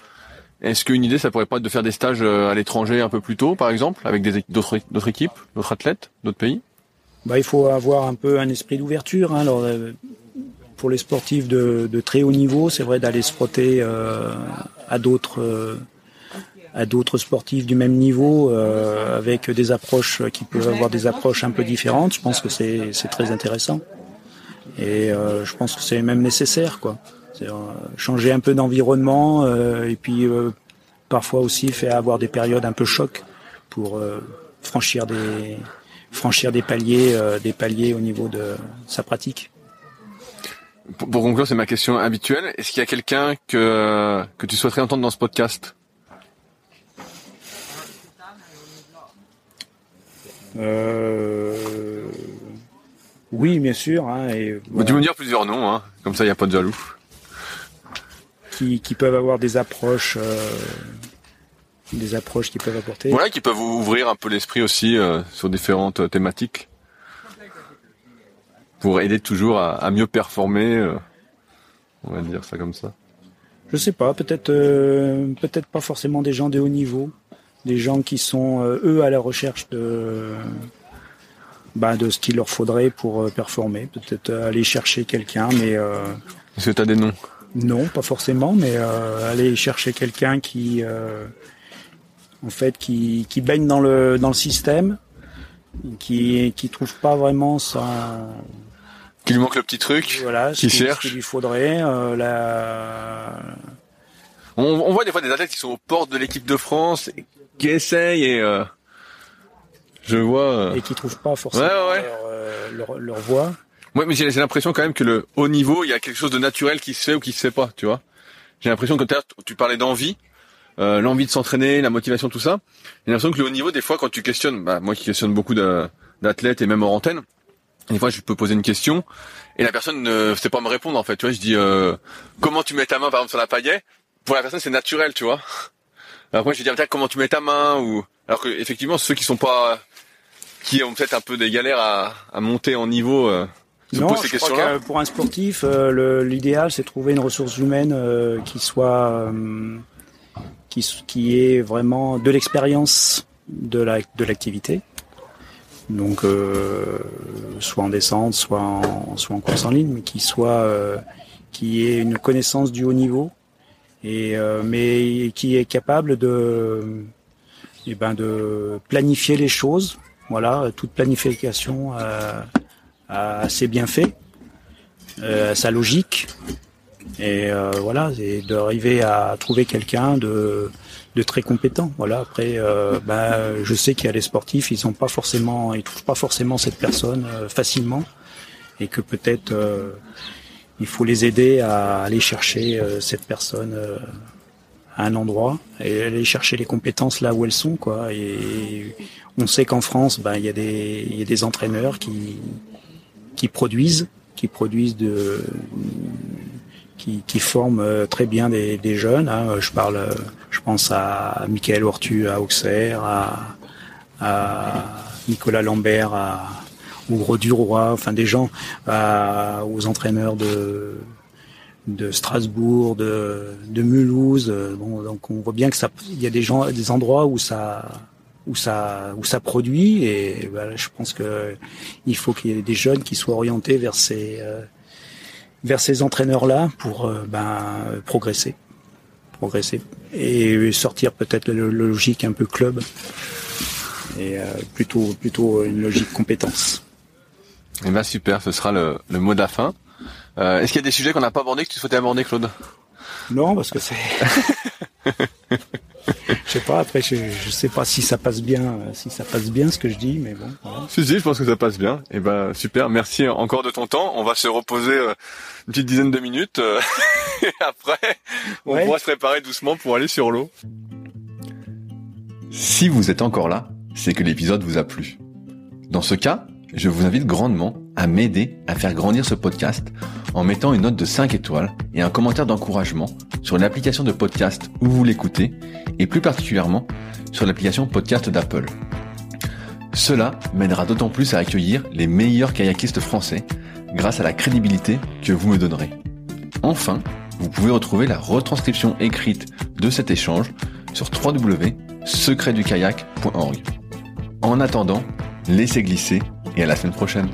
Est-ce qu'une idée, ça pourrait pas être de faire des stages à l'étranger un peu plus tôt, par exemple, avec d'autres équipes, d'autres athlètes, d'autres pays? Bah, il faut avoir un peu un esprit d'ouverture. Hein. Alors, pour les sportifs de, de très haut niveau, c'est vrai d'aller se frotter euh, à d'autres euh, à d'autres sportifs du même niveau euh, avec des approches qui peuvent avoir des approches un peu différentes. Je pense que c'est très intéressant et euh, je pense que c'est même nécessaire quoi. Changer un peu d'environnement et puis parfois aussi faire avoir des périodes un peu choc pour franchir des franchir des paliers, euh, des paliers au niveau de sa pratique. Pour, pour conclure, c'est ma question habituelle. Est-ce qu'il y a quelqu'un que que tu souhaiterais entendre dans ce podcast? Euh... Oui, bien sûr. Hein, et, voilà. Tu peux me dire plusieurs noms, hein, comme ça il n'y a pas de jaloux. Qui, qui peuvent avoir des approches, euh, des approches qu'ils peuvent apporter. Voilà, qui peuvent ouvrir un peu l'esprit aussi euh, sur différentes euh, thématiques pour aider toujours à, à mieux performer. euh, on va dire ça comme ça. Je sais pas, peut-être euh, peut-être pas forcément des gens de haut niveau, des gens qui sont eux à la recherche de bah, de ce qu'il leur faudrait pour performer. Peut-être aller chercher quelqu'un, mais Est-ce que tu as des noms? Non, pas forcément, mais euh, aller chercher quelqu'un qui euh, en fait qui, qui baigne dans le dans le système, qui qui trouve pas vraiment sa Qui lui manque le petit truc voilà Qui cherche. qu'il lui faudrait euh, la on, on voit des fois des athlètes qui sont aux portes de l'équipe de France, qui essayent et euh, je vois. euh, et qui trouvent pas forcément Ouais, ouais, ouais. Leur, euh, leur, leur voie. Ouais, mais j'ai l'impression quand même que le haut niveau, il y a quelque chose de naturel qui se fait ou qui se fait pas, tu vois. J'ai l'impression que tu parlais d'envie, euh, l'envie de s'entraîner, la motivation, tout ça. J'ai l'impression que le haut niveau, des fois, quand tu questionnes, bah, moi qui questionne beaucoup d'athlètes et même hors antenne, des fois, je peux poser une question et la personne ne sait pas me répondre, en fait. Tu vois, je dis, euh, comment tu mets ta main, par exemple, sur la paillet Pour la personne, c'est naturel, tu vois. Alors moi, je vais dire, comment tu mets ta main ou alors que effectivement, ceux qui sont pas, qui ont peut-être un peu des galères à, à monter en niveau. euh, se Non, posent ces je crois que pour un sportif, euh, l'idéal c'est de trouver une ressource humaine euh, qui soit qui, ait vraiment de l'expérience de la de l'activité. Donc euh, soit en descente, soit en soit en course en ligne, mais qui soit euh, qui ait une connaissance du haut niveau et euh, mais qui est capable de eh ben de planifier les choses. Voilà, toute planification a assez bien fait, euh, a sa logique, et euh, voilà, et d'arriver à trouver quelqu'un de de très compétent. Voilà. Après, euh, ben, je sais qu'il y a les sportifs, ils ont pas forcément, ils trouvent pas forcément cette personne euh, facilement, et que peut-être euh, il faut les aider à aller chercher euh, cette personne à un endroit et aller chercher les compétences là où elles sont, quoi. Et on sait qu'en France, ben, il y a des, il y a des entraîneurs qui qui produisent, qui produisent de, qui, forment euh, très bien des, jeunes. hein. Je parle, euh, je pense à Michael Ortu à Auxerre, à, Nicolas Lambert à, au Gros enfin des gens, aux entraîneurs de de Strasbourg, de, de Mulhouse. euh, donc on voit bien que il y a des gens, des endroits où ça, où ça, où ça produit. Et je pense que il faut qu'il y ait des jeunes qui soient orientés vers ces, vers ces entraîneurs-là pour euh, ben, progresser, progresser et sortir peut-être le logique un peu club et euh, plutôt, plutôt une logique compétence. Eh ben super, ce sera le, le mot de la fin. Euh, Est-ce qu'il y a des sujets qu'on n'a pas abordés que tu souhaitais aborder, Claude? Non, parce que c'est. je sais pas. Après, je, je sais pas si ça passe bien, si ça passe bien ce que je dis, mais bon. Voilà. Si, si, je pense que ça passe bien. Eh ben super, merci encore de ton temps. On va se reposer euh, une petite dizaine de minutes. euh, et après, on Ouais. pourra se préparer doucement pour aller sur l'eau. Si vous êtes encore là, c'est que l'épisode vous a plu. Dans ce cas, je vous invite grandement à m'aider à faire grandir ce podcast en mettant une note de 5 étoiles et un commentaire d'encouragement sur l'application de podcast où vous l'écoutez et plus particulièrement sur l'application podcast d'Apple. Cela m'aidera d'autant plus à accueillir les meilleurs kayakistes français grâce à la crédibilité que vous me donnerez. Enfin, vous pouvez retrouver la retranscription écrite de cet échange sur www.secretdukayak.org. En attendant, laissez glisser et à la semaine prochaine.